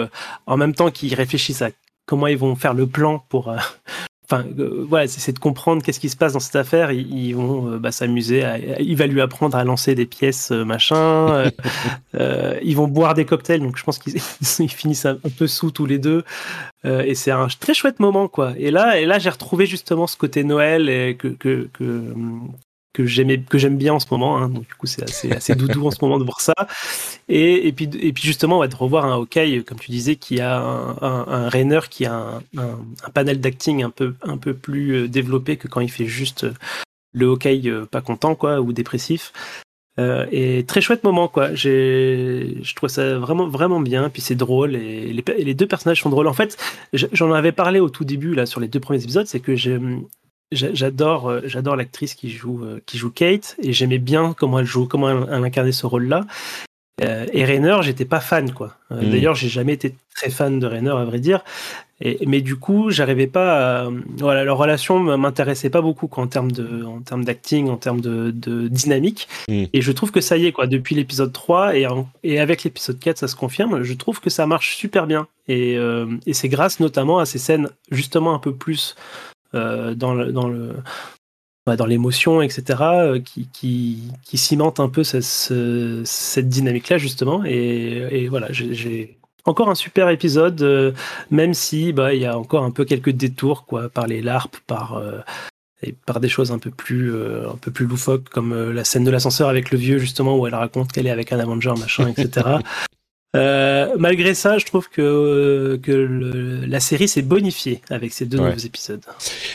en même temps qu'ils réfléchissent à comment ils vont faire le plan pour enfin euh, voilà c'est de comprendre qu'est-ce qui se passe dans cette affaire. Ils, vont euh, bah, s'amuser il va lui apprendre à lancer des pièces euh, machin ils vont boire des cocktails donc je pense qu'ils finissent un, peu sous tous les deux. Et c'est un très chouette moment quoi. Et là et là j'ai retrouvé justement ce côté Noël et que que j'aime bien en ce moment. Hein. donc du coup, c'est assez, doudou en ce moment de voir ça. Et, puis et puis justement, on va de revoir un Hawkeye, comme tu disais, qui a un, un, Rainer qui a un, panel d'acting un peu plus euh, développé que quand il fait juste le Hawkeye pas content quoi ou dépressif. Euh, et très chouette moment quoi. J'ai, je trouve ça vraiment vraiment bien. Puis c'est drôle et les, deux personnages sont drôles. En fait, j'en avais parlé au tout début là sur les deux premiers épisodes, c'est que j'adore euh, j'adore l'actrice qui joue euh, qui joue Kate et j'aimais bien comment elle joue comment elle, elle incarnait ce rôle là euh, et Rainer j'étais pas fan quoi. Euh, mm. d'ailleurs j'ai jamais été très fan de Rainer à vrai dire. Et, mais du coup j'arrivais pas à, voilà leur relation m'intéressait pas beaucoup quoi, en termes de en termes d'acting en termes de, de dynamique. Mm. et je trouve que ça y est quoi depuis l'épisode 3 et, et avec l'épisode 4 ça se confirme. Je trouve que ça marche super bien. Et, euh, et c'est grâce notamment à ces scènes justement un peu plus dans le, dans le dans l'émotion, etc., euh, qui, qui, qui cimente un peu ce, ce, cette dynamique-là, justement. Et, voilà, j'ai encore un super épisode, euh, même si bah, il y a encore un peu quelques détours quoi, par les larpes, par, euh, et par des choses un peu plus, euh, un peu plus loufoques, comme la scène de l'ascenseur avec le vieux, justement, où elle raconte qu'elle est avec un Avenger, machin, etc. Euh, malgré ça, je trouve que, que le, la série s'est bonifiée avec ces deux ouais. nouveaux épisodes.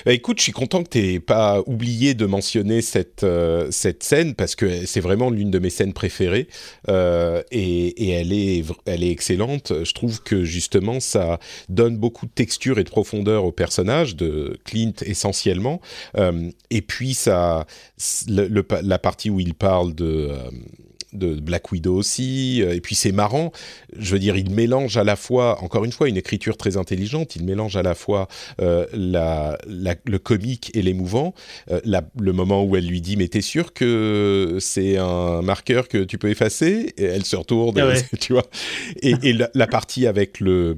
Bah, écoute, je suis content que tu n'aies pas oublié de mentionner cette, euh, cette scène parce que c'est vraiment l'une de mes scènes préférées euh, et, et, elle, est, elle est excellente. Je trouve que justement, ça donne beaucoup de texture et de profondeur au personnage de Clint essentiellement. Euh, et puis, ça, le, le, la partie où il parle de euh, de Black Widow aussi. Euh, et puis c'est marrant, je veux dire, il mélange à la fois, encore une fois, une écriture très intelligente, il mélange à la fois euh, la, la, le comique et l'émouvant. Euh, le moment où elle lui dit, mais t'es sûr que c'est un marqueur que tu peux effacer? Et elle se retourne, ah tu vois. Et, et la, la, partie avec le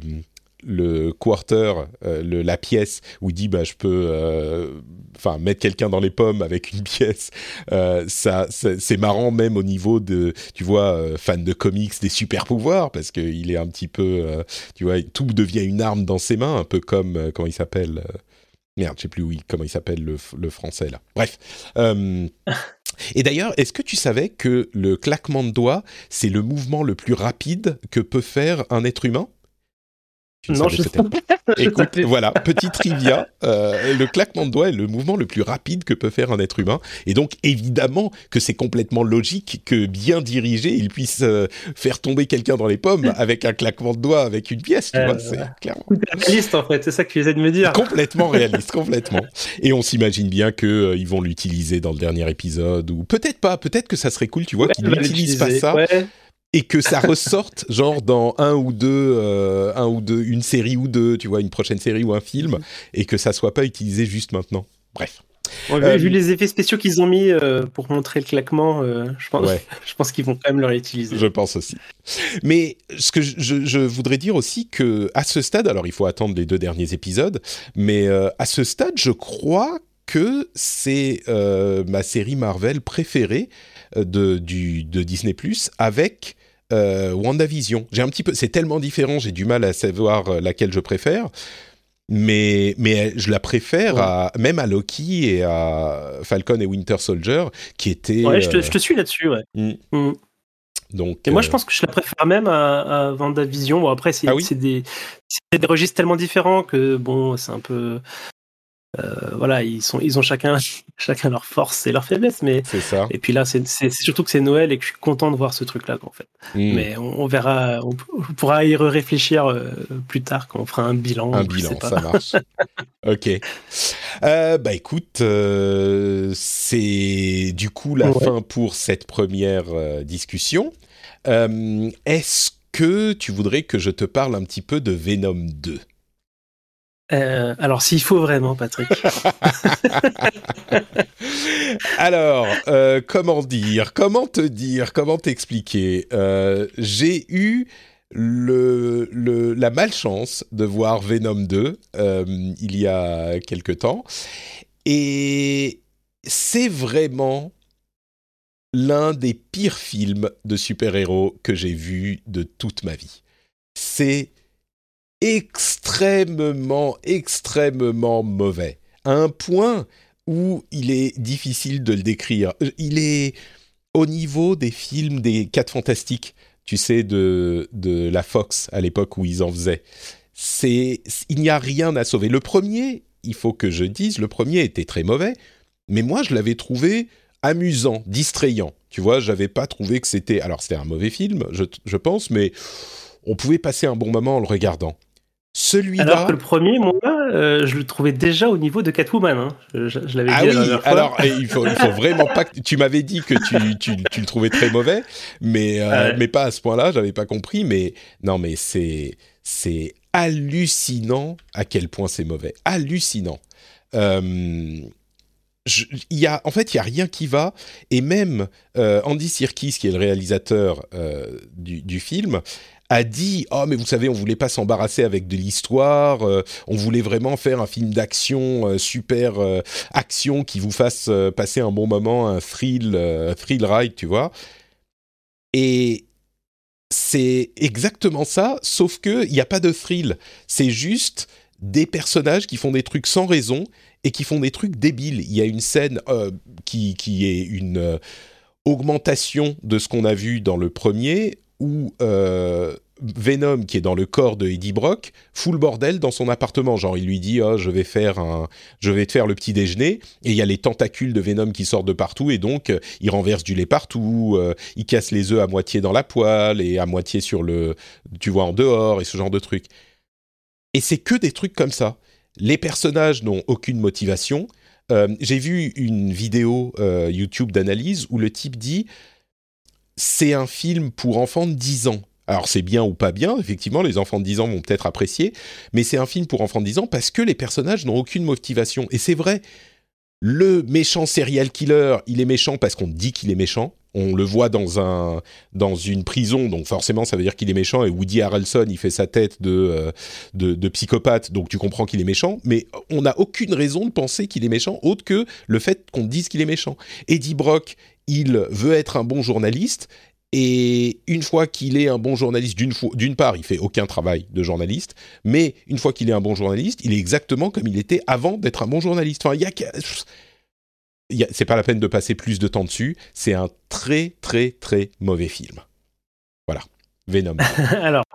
le quarter, euh, le, la pièce où il dit bah je peux euh, enfin mettre quelqu'un dans les pommes avec une pièce euh, ça c'est marrant même au niveau de tu vois euh, fan de comics des super pouvoirs parce que il est un petit peu euh, tu vois tout devient une arme dans ses mains un peu comme euh, comment il s'appelle merde je sais plus comment il s'appelle le, le, français là. Bref. Et d'ailleurs, est-ce que tu savais que le claquement de doigts, c'est le mouvement le plus rapide que peut faire un être humain? Non, je sais pas. Écoute, voilà, petit trivia. Euh, le claquement de doigts est le mouvement le plus rapide que peut faire un être humain. Et donc, évidemment que c'est complètement logique que bien dirigé, il puisse euh, faire tomber quelqu'un dans les pommes avec un claquement de doigts, avec une pièce. Tu euh, vois, c'est clairement. Réaliste, en fait, c'est ça que tu essaies de me dire. Complètement réaliste, complètement. Et on s'imagine bien qu'ils euh, vont l'utiliser dans le dernier épisode, ou peut-être pas, peut-être que ça serait cool, tu vois, ouais, qu'ils n'utilisent pas ça. Ouais et que ça ressorte genre dans un ou deux, euh, un ou deux, une série ou deux, tu vois, une prochaine série ou un film, et que ça soit pas utilisé juste maintenant. Bref. Ouais, euh, vu les effets spéciaux qu'ils ont mis euh, pour montrer le claquement, euh, je pense, ouais. je pense qu'ils vont quand même le réutiliser. Je pense aussi. Mais ce que je, voudrais dire aussi que à ce stade, alors il faut attendre les deux derniers épisodes, mais euh, à ce stade, je crois que c'est euh, ma série Marvel préférée de, du, de Disney Plus avec euh, WandaVision. J'ai un petit peu, c'est tellement différent, j'ai du mal à savoir euh, laquelle je préfère. Mais, mais je la préfère ouais. à, même à Loki et à Falcon et Winter Soldier, qui étaient. Ouais, je, te, je te suis là-dessus, ouais. Mm. Mm. Donc, et moi, je pense que je la préfère même à, à WandaVision. Bon, après, c'est ah oui des, des registres tellement différents que, bon, c'est un peu. Euh, voilà, ils sont, ils ont chacun, chacun leur force et leur faiblesse, mais c'est ça. Et puis là, c'est surtout que c'est Noël et que je suis content de voir ce truc-là, en fait. Mmh. Mais on, on, verra, on, on, pourra y réfléchir euh, plus tard quand on fera un bilan. Un bilan, ça marche. ok. Euh, bah écoute, euh, c'est du coup la ouais. fin pour cette première euh, discussion. Est-ce que tu voudrais que je te parle un petit peu de Venom 2 euh, alors, s'il faut vraiment, Patrick. alors, euh, comment dire Comment te dire Comment t'expliquer euh, J'ai eu le, la malchance de voir Venom 2 euh, il y a quelque temps. Et c'est vraiment l'un des pires films de super-héros que j'ai vu de toute ma vie. C'est extrêmement, extrêmement mauvais. À un point où il est difficile de le décrire. Il est au niveau des films des 4 fantastiques, tu sais, de, de la Fox à l'époque où ils en faisaient. C'est, il n'y a rien à sauver. Le premier, il faut que je dise, le premier était très mauvais, mais moi je l'avais trouvé amusant, distrayant. Tu vois, j'avais pas trouvé que c'était. Alors c'était un mauvais film, je, je pense, mais on pouvait passer un bon moment en le regardant. Celui-là. Alors que le premier, moi, euh, je le trouvais déjà au niveau de Catwoman. Hein. Je, l'avais ah oui, alors il faut, il faut vraiment pas. Que... Tu m'avais dit que tu, tu, tu, le trouvais très mauvais, mais euh, mais pas à ce point-là. J'avais pas compris. Mais non, mais c'est c'est hallucinant à quel point c'est mauvais. Hallucinant. Euh, il y a, en fait, il y a rien qui va. Et même Andy Serkis, qui est le réalisateur du, du, film, a dit oh mais vous savez on voulait pas s'embarrasser avec de l'histoire euh, on voulait vraiment faire un film d'action euh, super euh, action qui vous fasse passer un bon moment un thrill thrill ride tu vois et c'est exactement ça sauf que il n'y a pas de thrill. C'est juste des personnages qui font des trucs sans raison et qui font des trucs débiles. Il y a une scène qui, qui est une augmentation de ce qu'on a vu dans le premier où euh, Venom, qui est dans le corps de Eddie Brock, fout le bordel dans son appartement. Genre, il lui dit oh, je vais faire un, je vais te faire le petit déjeuner. Et il y a les tentacules de Venom qui sortent de partout et donc euh, il renverse du lait partout. Euh, il casse les œufs à moitié dans la poêle et à moitié sur le, tu vois, en dehors et ce genre de trucs. Et c'est que des trucs comme ça. Les personnages n'ont aucune motivation. J'ai vu une vidéo YouTube d'analyse où le type dit c'est un film pour enfants de 10 ans. Alors c'est bien ou pas bien, effectivement, les enfants de 10 ans vont peut-être apprécier, mais c'est un film pour enfants de 10 ans parce que les personnages n'ont aucune motivation. Et c'est vrai, le méchant serial killer, il est méchant parce qu'on dit qu'il est méchant. On le voit dans, un, dans une prison, donc forcément ça veut dire qu'il est méchant. Et Woody Harrelson, il fait sa tête de, euh, de, de psychopathe, donc tu comprends qu'il est méchant. Mais on n'a aucune raison de penser qu'il est méchant, autre que le fait qu'on dise qu'il est méchant. Eddie Brock, il veut être un bon journaliste. Et une fois qu'il est un bon journaliste, d'une part, il fait aucun travail de journaliste, mais une fois qu'il est un bon journaliste, il est exactement comme il était avant d'être un bon journaliste. Enfin, il y a, c'est pas la peine de passer plus de temps dessus. C'est un très très très mauvais film. Voilà. Venom. alors,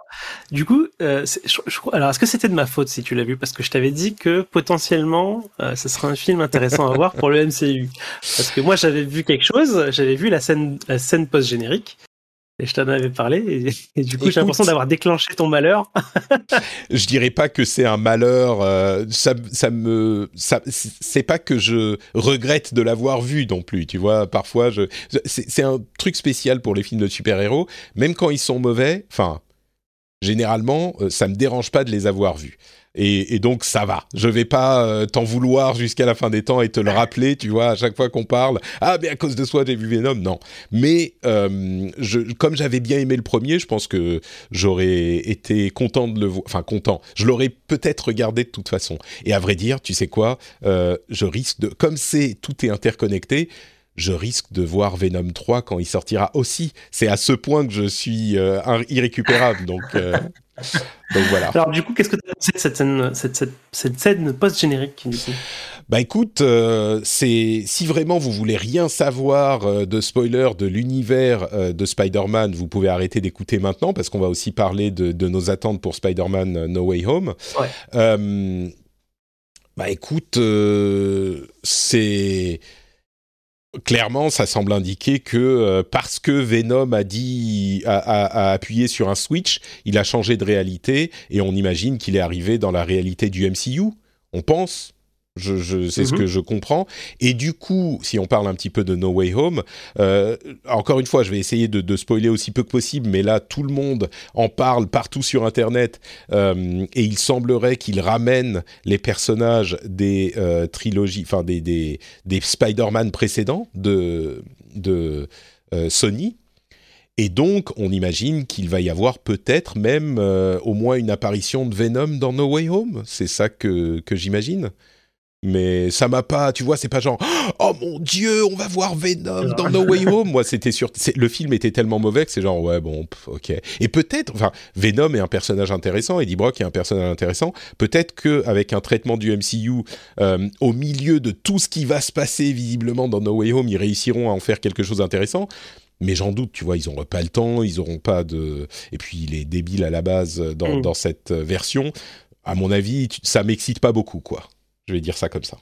du coup, euh, alors est-ce que c'était de ma faute si tu l'as vu? Parce que je t'avais dit que potentiellement, euh, ce serait un film intéressant à voir pour le MCU. Parce que moi, j'avais vu quelque chose, j'avais vu la scène, la scène post-générique, et je t'en avais parlé, et, du coup, j'ai l'impression d'avoir déclenché ton malheur. je dirais pas que c'est un malheur. Euh, ça, ça me, ça, c'est pas que je regrette de l'avoir vu non plus. Tu vois, parfois, je, c'est un truc spécial pour les films de super-héros, même quand ils sont mauvais. Enfin, généralement, euh, ça me dérange pas de les avoir vus. Et, donc ça va. Je vais pas euh, t'en vouloir jusqu'à la fin des temps et te le rappeler, tu vois, à chaque fois qu'on parle. Ah, mais à cause de soi, j'ai vu Venom. Non. Mais euh, comme j'avais bien aimé le premier, je pense que j'aurais été content de le voir. Enfin, content. Je l'aurais peut-être regardé de toute façon. Et à vrai dire, tu sais quoi euh, Je risque de. Comme c'est tout est interconnecté je risque de voir Venom 3 quand il sortira aussi. C'est à ce point que je suis irrécupérable. Donc, donc voilà. Alors du coup, qu'est-ce que tu as pensé de cette scène, cette, scène post-générique Bah écoute, euh, c'est si vraiment vous voulez rien savoir euh, de spoiler de l'univers euh, de Spider-Man, vous pouvez arrêter d'écouter maintenant parce qu'on va aussi parler de, de, nos attentes pour Spider-Man No Way Home. Ouais. bah écoute, c'est clairement, ça semble indiquer que euh, parce que Venom a dit a, appuyé sur un switch, il a changé de réalité et on imagine qu'il est arrivé dans la réalité du MCU. On pense. Je, c'est ce mhm. que je comprends. Et du coup, si on parle un petit peu de No Way Home, euh, encore une fois, je vais essayer de, spoiler aussi peu que possible, mais là, tout le monde en parle partout sur Internet, euh, et il semblerait qu'il ramène les personnages des euh, trilogies, enfin des, des, des Spider-Man précédents de, de Sony. Et donc, on imagine qu'il va y avoir peut-être même au moins une apparition de Venom dans No Way Home. C'est ça que, que j'imagine. Mais ça m'a pas, tu vois, c'est pas genre oh mon dieu, on va voir Venom dans No Way Home. Moi, c'était sûr, le film était tellement mauvais que c'est genre ouais bon, ok. Et peut-être, enfin, Venom est un personnage intéressant, Eddie Brock est un personnage intéressant. Peut-être que avec un traitement du MCU euh, au milieu de tout ce qui va se passer visiblement dans No Way Home, ils réussiront à en faire quelque chose d'intéressant. Mais j'en doute, tu vois, ils n'auront pas le temps, ils n'auront pas de. Et puis, il est débile à la base dans, mm. dans cette version. À mon avis, ça m'excite pas beaucoup, quoi. Je vais dire ça comme ça.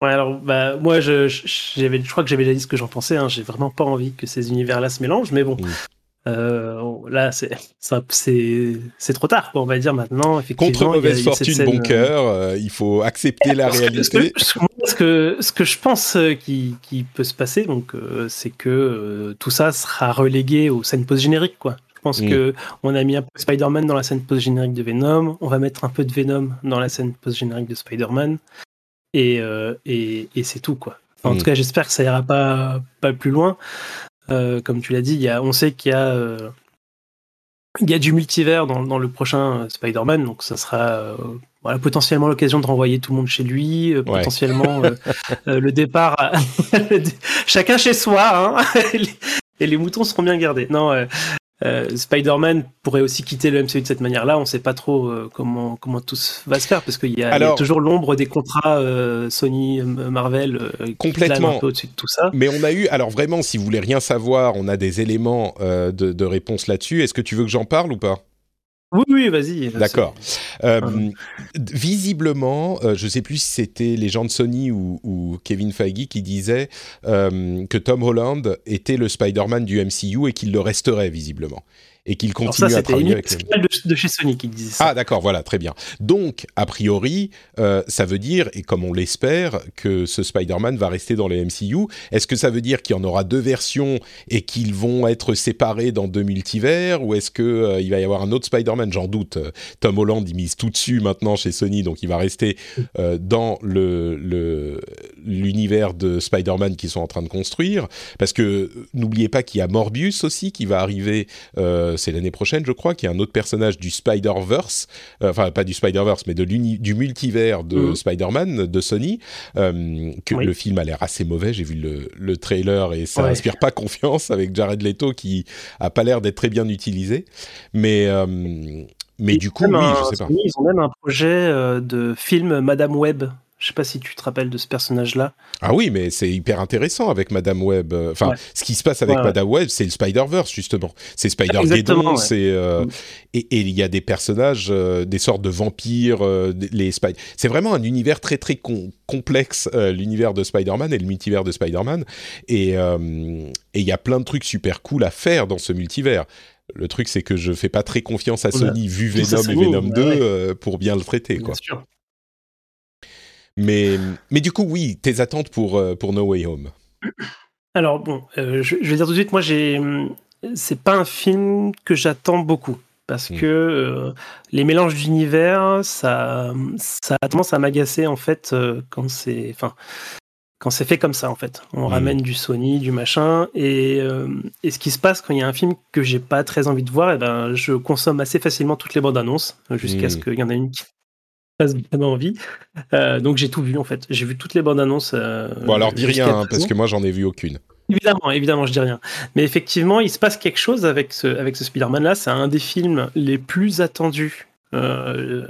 Ouais, alors bah, moi, je, je crois que j'avais déjà dit ce que j'en pensais. Hein. J'ai vraiment pas envie que ces univers-là se mélangent, mais bon, mm. euh, là, c'est trop tard, on va dire maintenant. Contre mauvaise fortune, bon cœur, euh, il faut accepter la réalité. Ce que, ce que, je pense euh, qui, qui peut se passer, donc, c'est que tout ça sera relégué aux scènes post-génériques, quoi. Je pense qu'on mm. que on a mis un peu Spider-Man dans la scène post-générique de Venom. On va mettre un peu de Venom dans la scène post-générique de Spider-Man. Et, euh, et, et c'est tout, quoi. en mm. tout cas, j'espère que ça ira pas, pas plus loin. Euh, comme tu l'as dit, y a, on sait qu'il y a, euh, il y a du multivers dans, dans le prochain Spider-Man, donc ça sera voilà, potentiellement l'occasion de renvoyer tout le monde chez lui, potentiellement le départ, chacun chez soi, hein, et les moutons seront bien gardés. Non, euh, Spider-Man pourrait aussi quitter le MCU de cette manière-là. On ne sait pas trop euh, comment comment tout va se faire parce qu'il y, a toujours l'ombre des contrats euh, Sony, Marvel complètement un peu au-dessus de tout ça. Mais on a eu, alors vraiment, si vous voulez rien savoir, on a des éléments de, de réponse là-dessus. Est-ce que tu veux que j'en parle ou pas? Oui, oui, vas-y. D'accord. Euh, visiblement, euh, je ne sais plus si c'était les gens de Sony ou, Kevin Feige qui disaient euh, que Tom Holland était le Spider-Man du MCU et qu'il le resterait visiblement et qu'il continue à travailler avec de, de chez Sony qui disait ça. Ah d'accord, voilà, très bien. Donc, a priori, euh, ça veut dire, et comme on l'espère, que ce Spider-Man va rester dans les MCU. Est-ce que ça veut dire qu'il y en aura deux versions et qu'ils vont être séparés dans deux multivers Ou est-ce qu'il euh, il va y avoir un autre Spider-Man? J'en doute. Tom Holland, il mise tout dessus maintenant chez Sony, donc il va rester euh, dans le, l'univers de Spider-Man qu'ils sont en train de construire. Parce que n'oubliez pas qu'il y a Morbius aussi qui va arriver c'est l'année prochaine, je crois, qu'il y a un autre personnage du Spider-Verse, euh, enfin pas du Spider-Verse, mais de du multivers de mhm. Spider-Man de Sony, euh, que le film a l'air assez mauvais. J'ai vu le, trailer et ça n'inspire pas confiance avec Jared Leto qui a pas l'air d'être très bien utilisé. Mais euh, mais du coup, oui, je sais pas. Ils ont même un projet de film Madame Web je sais pas si tu te rappelles de ce personnage-là. Ah oui, mais c'est hyper intéressant avec Madame Web. Enfin, ce qui se passe avec Madame Web, c'est le Spider-Verse, justement. C'est Spider-Geddon, c'est... Euh, mm. et il y a des personnages, euh, des sortes de vampires, euh, les Spider... C'est vraiment un univers très, très complexe, l'univers de Spider-Man et le multivers de Spider-Man. Et il y a plein de trucs super cool à faire dans ce multivers. Le truc, c'est que je fais pas très confiance à Sony, vu Venom et Venom 2, pour bien le traiter, bien quoi. Sûr. Mais, mais du coup, oui, tes attentes pour, euh, pour No Way Home Alors, bon, euh, je, vais dire tout de suite, moi, j'ai. C'est pas un film que j'attends beaucoup. Parce hmm. que euh, les mélanges d'univers, ça, ça a tendance à m'agacer, en fait, quand c'est. Enfin. Quand c'est fait comme ça, en fait. On hmm. ramène du Sony, du machin. Et, et, ce qui se passe quand il y a un film que j'ai pas très envie de voir, et eh ben, je consomme assez facilement toutes les bandes annonces, jusqu'à ce hmm. qu'il y en ait une qui vraiment envie. Euh, donc j'ai tout vu en fait. J'ai vu toutes les bandes annonces. Euh, bon alors dis rien hein, parce que moi j'en ai vu aucune. Évidemment, évidemment, je dis rien. Mais effectivement, il se passe quelque chose avec ce, avec ce Spider-Man là. C'est un des films les plus attendus euh,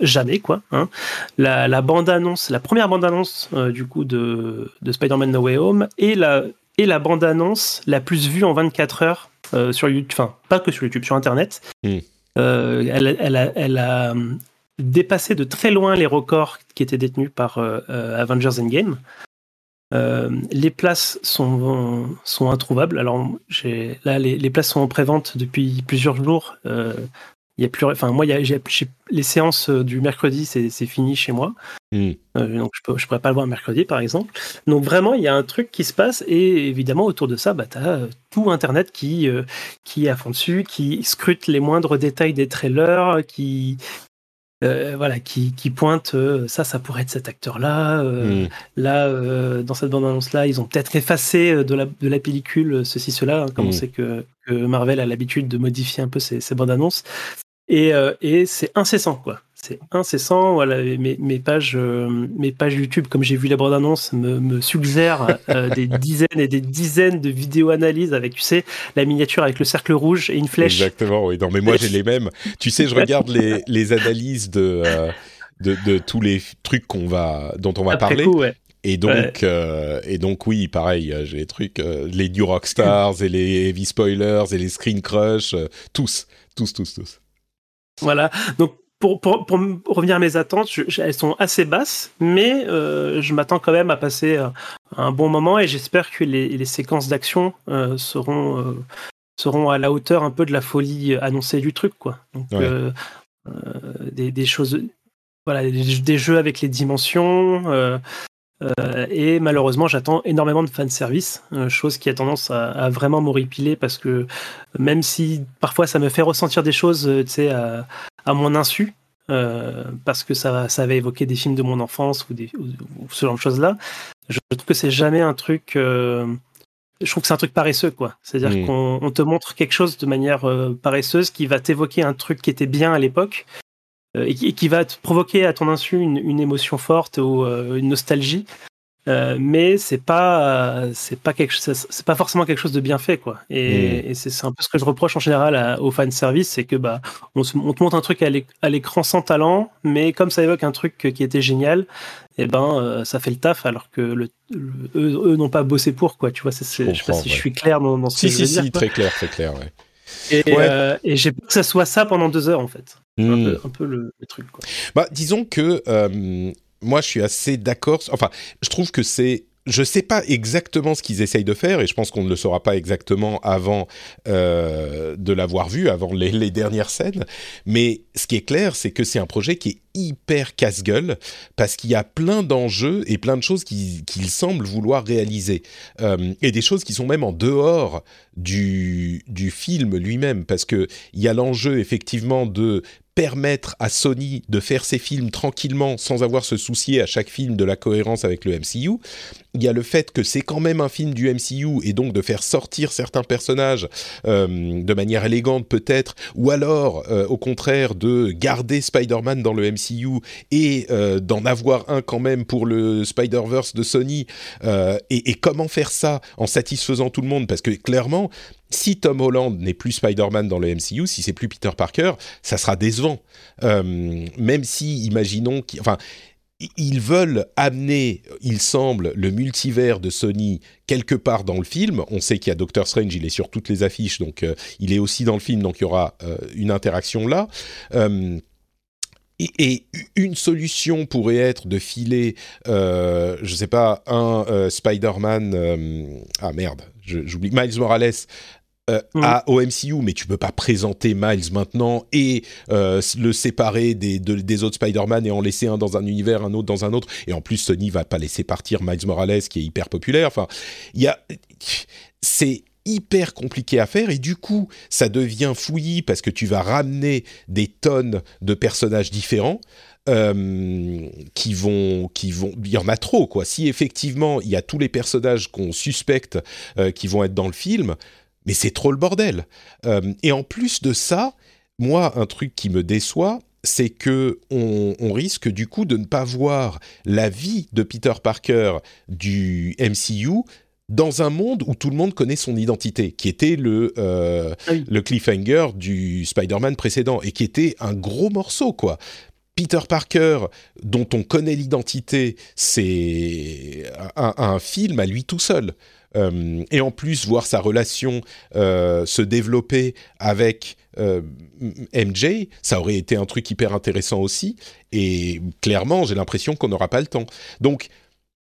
jamais quoi. Hein. La, la bande annonce, la première bande annonce du coup de, de Spider-Man No Way Home et la et la bande annonce la plus vue en 24 heures sur YouTube. Enfin, pas que sur YouTube, sur Internet. Hmm. elle, elle, a, elle, a, dépasser de très loin les records qui étaient détenus par euh, euh, Avengers Endgame. Euh, les places sont, sont introuvables. Alors, là, les, les, places sont en pré-vente depuis plusieurs jours. Il y a plus, enfin, moi, y a, les séances du mercredi, c'est fini chez moi. Hmm. donc, je ne pourrais pas le voir mercredi, par exemple. Donc, vraiment, il y a un truc qui se passe. Et évidemment, autour de ça, bah, tu as tout Internet qui, qui est à fond dessus, qui scrute les moindres détails des trailers, qui, euh, voilà, qui, qui pointe euh, ça, ça pourrait être cet acteur-là. Euh, hmm. Là, dans cette bande-annonce-là, ils ont peut-être effacé de la, de la pellicule ceci, cela, hein, comme on hmm. sait que, que, Marvel a l'habitude de modifier un peu ses, ses bandes-annonces. Et, et c'est incessant, quoi. C'est incessant. Voilà, mes, mes pages, mes pages YouTube, comme j'ai vu la bande annonce, me, me suggèrent des dizaines et des dizaines de vidéos analyses avec, tu sais, la miniature avec le cercle rouge et une flèche. Exactement, oui. Non, mais moi j'ai les mêmes. Tu sais, je regarde les, les analyses de, de, de, tous les trucs qu'on va, dont on va parler. Et donc, euh, et donc oui, pareil, euh, j'ai les trucs, euh, les New Rockstars et les Heavy Spoilers et les Screen Crush, tous, tous, tous, tous. Voilà. Donc pour, pour, pour revenir à mes attentes, elles sont assez basses, mais je m'attends quand même à passer un bon moment et j'espère que les, les séquences d'action seront seront à la hauteur un peu de la folie annoncée du truc, quoi. Donc des, des, choses voilà, des, jeux avec les dimensions, euh, et malheureusement, j'attends énormément de fanservice, euh, chose qui a tendance à, à vraiment m'horripiler parce que même si parfois ça me fait ressentir des choses, euh, tu sais, à, à, mon insu, euh, parce que ça, ça avait évoqué des films de mon enfance ou, des, ou, ce genre de choses-là, je trouve que c'est jamais un truc. Euh, je trouve que c'est un truc paresseux, quoi. C'est-à-dire qu'on on te montre quelque chose de manière paresseuse qui va t'évoquer un truc qui était bien à l'époque, euh, et qui, va te provoquer à ton insu une, émotion forte ou euh, une nostalgie. Euh, mais c'est pas c'est pas quelque c'est pas forcément quelque chose de bien fait quoi et, mm. c'est un peu ce que je reproche en général aux fan service c'est que bah on, te montre un truc à l'écran sans talent mais comme ça évoque un truc qui était génial et eh ben ça fait le taf alors que le, eux, n'ont pas bossé pour quoi tu vois c'est je, sais pas si je suis clair dans, ce si, que si, je veux si, très clair très clair ouais. Et, euh, et j'ai peur que ça soit ça pendant deux heures en fait. Hmm. Un, peu, le, truc. Quoi. Bah, disons que euh, moi je suis assez d'accord. Enfin, je trouve que c'est je sais pas exactement ce qu'ils essayent de faire et je pense qu'on ne le saura pas exactement avant euh, de l'avoir vu, avant les, les, dernières scènes. Mais ce qui est clair, c'est que c'est un projet qui est hyper casse-gueule parce qu'il y a plein d'enjeux et plein de choses qu'il semble vouloir réaliser euh, et des choses qui sont même en dehors du, du film lui-même parce que il y a l'enjeu effectivement de permettre à Sony de faire ses films tranquillement sans avoir se soucier à chaque film de la cohérence avec le MCU. Il y a le fait que c'est quand même un film du MCU et donc de faire sortir certains personnages euh, de manière élégante peut-être, ou alors euh, au contraire de garder Spider-Man dans le MCU et euh, d'en avoir un quand même pour le Spider-Verse de Sony. Et, et, comment faire ça en satisfaisant tout le monde? Parce que clairement, si Tom Holland n'est plus Spider-Man dans le MCU, si c'est plus Peter Parker, ça sera décevant. Euh, même si, imaginons, enfin, ils veulent amener, il semble, le multivers de Sony quelque part dans le film. On sait qu'il y a Doctor Strange, il est sur toutes les affiches, donc euh, il est aussi dans le film, donc il y aura euh, une interaction là. Et, une solution pourrait être de filer, je sais pas, un Spider-Man, ah merde, j'oublie, Miles Morales euh, à, au MCU, mais tu peux pas présenter Miles maintenant et euh, le séparer des, des autres Spider-Man et en laisser un dans un univers, un autre dans un autre. Et en plus, Sony va pas laisser partir Miles Morales qui est hyper populaire. Enfin, il y a, c'est hyper compliqué à faire et du coup, ça devient fouillis parce que tu vas ramener des tonnes de personnages différents. Euh, qui vont, qui vont, il y en a trop quoi. Si effectivement il y a tous les personnages qu'on suspecte euh, qui vont être dans le film, mais c'est trop le bordel. Euh, et en plus de ça, moi, un truc qui me déçoit, c'est que on, risque du coup de ne pas voir la vie de Peter Parker du MCU dans un monde où tout le monde connaît son identité, qui était le, euh, ah le cliffhanger du Spider-Man précédent, et qui était un gros morceau, quoi. Peter Parker, dont on connaît l'identité, c'est un, film à lui tout seul. Euh, et en plus voir sa relation euh, se développer avec euh, MJ, ça aurait été un truc hyper intéressant aussi. Et clairement, j'ai l'impression qu'on n'aura pas le temps. Donc,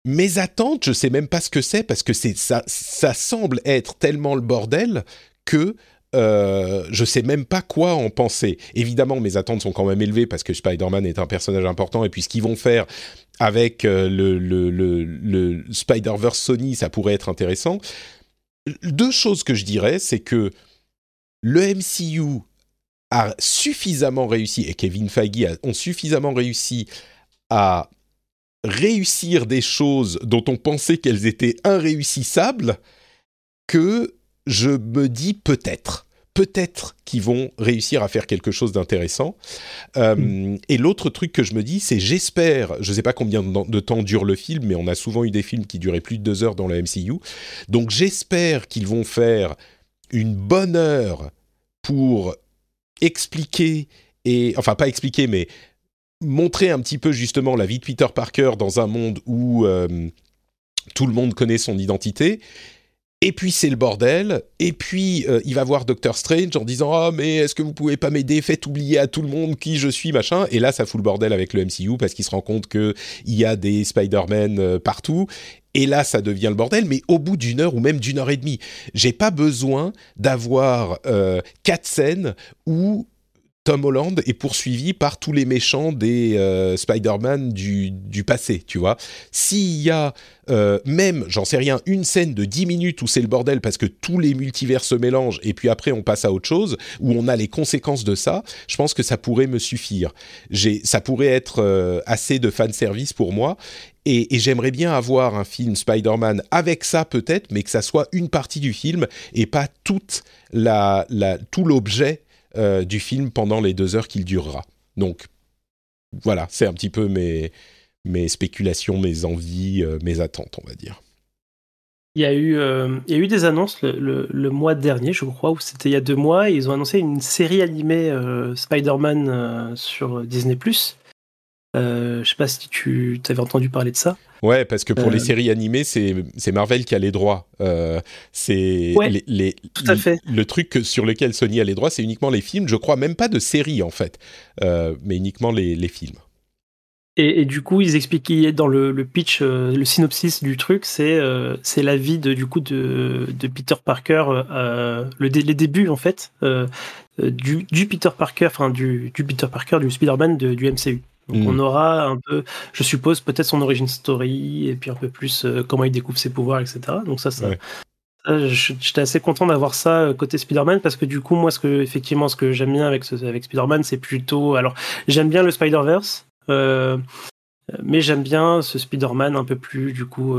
mes attentes, je sais même pas ce que c'est parce que ça, ça semble être tellement le bordel que euh, je sais même pas quoi en penser. Évidemment, mes attentes sont quand même élevées parce que Spider-Man est un personnage important et puis ce qu'ils vont faire avec euh, le, Spider-Verse Sony, ça pourrait être intéressant. Deux choses que je dirais, c'est que le MCU a suffisamment réussi, et Kevin Feige ont suffisamment réussi à réussir des choses dont on pensait qu'elles étaient irréussissables, que je me dis peut-être peut-être qu'ils vont réussir à faire quelque chose d'intéressant. Euh, et l'autre truc que je me dis, c'est j'espère, je ne sais pas combien de temps dure le film, mais on a souvent eu des films qui duraient plus de deux heures dans la MCU. Donc j'espère qu'ils vont faire une bonne heure pour expliquer et enfin pas expliquer, mais montrer un petit peu justement la vie de Peter Parker dans un monde où euh, tout le monde connaît son identité et puis c'est le bordel. Et puis euh, il va voir Doctor Strange en disant ah mais est-ce que vous pouvez pas m'aider? Faites oublier à tout le monde qui je suis machin. Et là ça fout le bordel avec le MCU parce qu'il se rend compte que il y a des Spider-Man euh, partout. Et là, ça devient le bordel, mais au bout d'une heure ou même d'une heure et demie, j'ai pas besoin d'avoir euh, quatre scènes où Tom Holland est poursuivi par tous les méchants des euh, Spider-Man du, du, passé, tu vois. S'il y a euh, même, j'en sais rien, une scène de 10 minutes où c'est le bordel parce que tous les multivers se mélangent et puis après on passe à autre chose, où on a les conséquences de ça, je pense que ça pourrait me suffire. Ça pourrait être euh, assez de fanservice pour moi. Et, j'aimerais bien avoir un film Spider-Man avec ça peut-être, mais que ça soit une partie du film et pas toute la, tout l'objet euh, du film pendant les deux heures qu'il durera. Donc voilà, c'est un petit peu mes, mes spéculations, mes envies, euh, mes attentes, on va dire. Il y, a eu, euh, il y a eu des annonces le, mois dernier, je crois, ou c'était il y a deux mois, ils ont annoncé une série animée Spider-Man sur Disney ⁇ je sais pas si tu avais entendu parler de ça. Ouais, parce que pour les euh, séries animées, c'est Marvel qui a les droits. Euh, c'est les, tout à fait. Le, truc sur lequel Sony a les droits, c'est uniquement les films. Je crois même pas de séries en fait, euh, mais uniquement les, les films. Et, du coup, ils expliquaient dans le, le pitch, le synopsis du truc, c'est c'est la vie de, du coup de, de Peter Parker, le les débuts en fait du, du, Peter Parker, enfin du, du Peter Parker du Spider-Man du MCU. Donc on mm. aura un peu, je suppose, peut-être son origin story et puis un peu plus euh, comment il découvre ses pouvoirs, etc. Donc ça, ça, j'étais assez content d'avoir ça euh, côté Spider-Man parce que du coup, moi, ce que effectivement, ce que j'aime bien avec, avec Spider-Man, c'est plutôt, alors j'aime bien le Spider-Verse. Euh, mais j'aime bien ce Spider-Man un peu plus du coup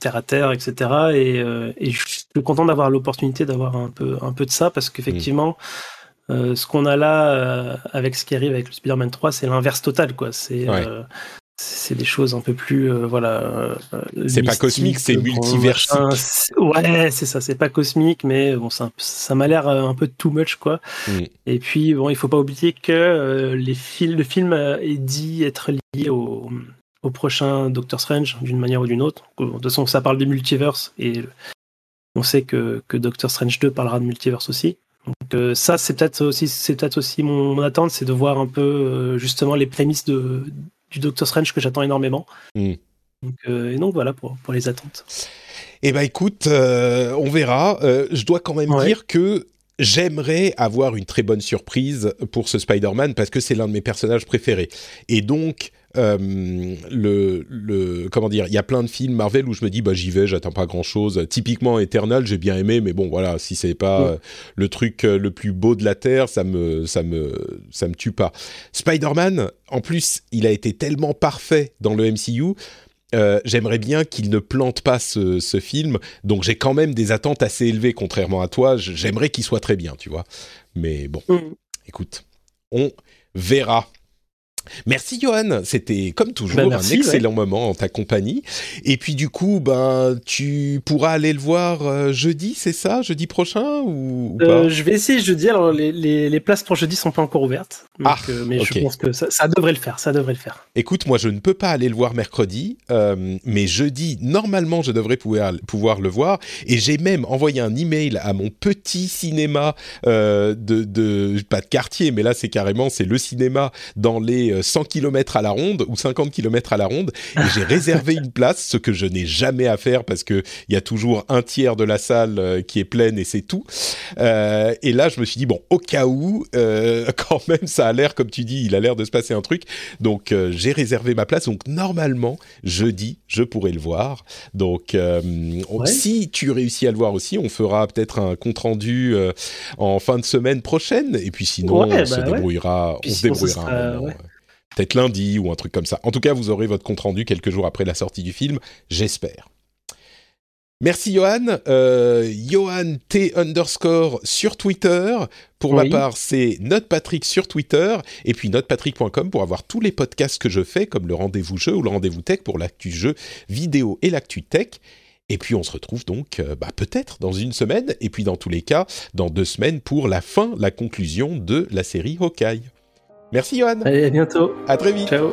terre à terre, etc. Et, et je suis content d'avoir l'opportunité d'avoir un peu un peu de ça parce qu'effectivement, euh, ce qu'on a là euh, avec ce qui arrive avec le Spider-Man 3, c'est l'inverse total, quoi. C'est euh, c'est des choses un peu plus voilà. c'est pas cosmique, c'est multiversique. Ouais, c'est ça. C'est pas cosmique, mais bon, ça, ça m'a l'air un peu too much, quoi. Mm. Et puis bon, il faut pas oublier que les fils, le film est dit être lié au, au prochain Doctor Strange d'une manière ou d'une autre. De toute façon, ça parle de multiverse et on sait que, que Doctor Strange 2 parlera de multiverse aussi. Donc euh, ça, c'est peut-être aussi, c'est peut-être aussi mon, attente, c'est de voir un peu euh, justement les prémices de, du Doctor Strange que j'attends énormément. Hmm. Donc, euh, et donc voilà pour, pour les attentes. Eh ben écoute, on verra. je dois quand même dire que j'aimerais avoir une très bonne surprise pour ce Spider-Man parce que c'est l'un de mes personnages préférés. Et donc, euh, le, le, comment dire, il y a plein de films Marvel où je me dis bah j'y vais, j'attends pas grand chose. Typiquement Eternal, j'ai bien aimé, mais bon voilà, si c'est pas euh, le truc euh, le plus beau de la terre, ça me ça me ça me tue pas. Spider-Man, en plus, il a été tellement parfait dans le MCU. j'aimerais bien qu'il ne plante pas ce, ce film, donc j'ai quand même des attentes assez élevées, contrairement à toi. J'aimerais qu'il soit très bien, tu vois. Mais bon, mm. écoute, on verra. Merci Johan, c'était comme toujours bah, un excellent moment en ta compagnie. Et puis du coup, ben tu pourras aller le voir euh, jeudi, c'est ça, jeudi prochain ou, euh, pas? Je vais essayer jeudi. Alors les, les, les, places pour jeudi sont pas encore ouvertes, ah, euh, mais je pense que ça, ça, devrait le faire. Ça devrait le faire. Écoute, moi je ne peux pas aller le voir mercredi, mais jeudi normalement je devrais pouvoir pouvoir le voir. Et j'ai même envoyé un email à mon petit cinéma de, de pas de quartier, mais là c'est carrément c'est le cinéma dans les 100 euh, km à la ronde ou 50 km à la ronde et j'ai réservé une place, ce que je n'ai jamais à faire parce que il y a toujours un tiers de la salle euh, qui est pleine et c'est tout. Euh, et là, je me suis dit bon, au cas où, quand même, ça a l'air comme tu dis, il a l'air de se passer un truc. Donc j'ai réservé ma place. Donc normalement, jeudi, je pourrai le voir. Donc si tu réussis à le voir aussi, on fera peut-être un compte rendu en fin de semaine prochaine. Et puis sinon, on, se bah débrouillera, on se débrouillera peut-être lundi ou un truc comme ça. En tout cas, vous aurez votre compte rendu quelques jours après la sortie du film, j'espère. Merci Johan. Euh, Johan T underscore sur Twitter. Pour ma part, c'est NotePatrick sur Twitter. Et puis notepatrick.com pour avoir tous les podcasts que je fais, comme le rendez-vous jeu ou le rendez-vous tech pour l'actu jeu vidéo et l'actu tech. Et puis on se retrouve donc euh, bah, peut-être dans une semaine, et puis dans tous les cas, dans deux semaines pour la fin, la conclusion de la série Hawkeye. Merci Johan. Allez, à bientôt. À très vite. Ciao.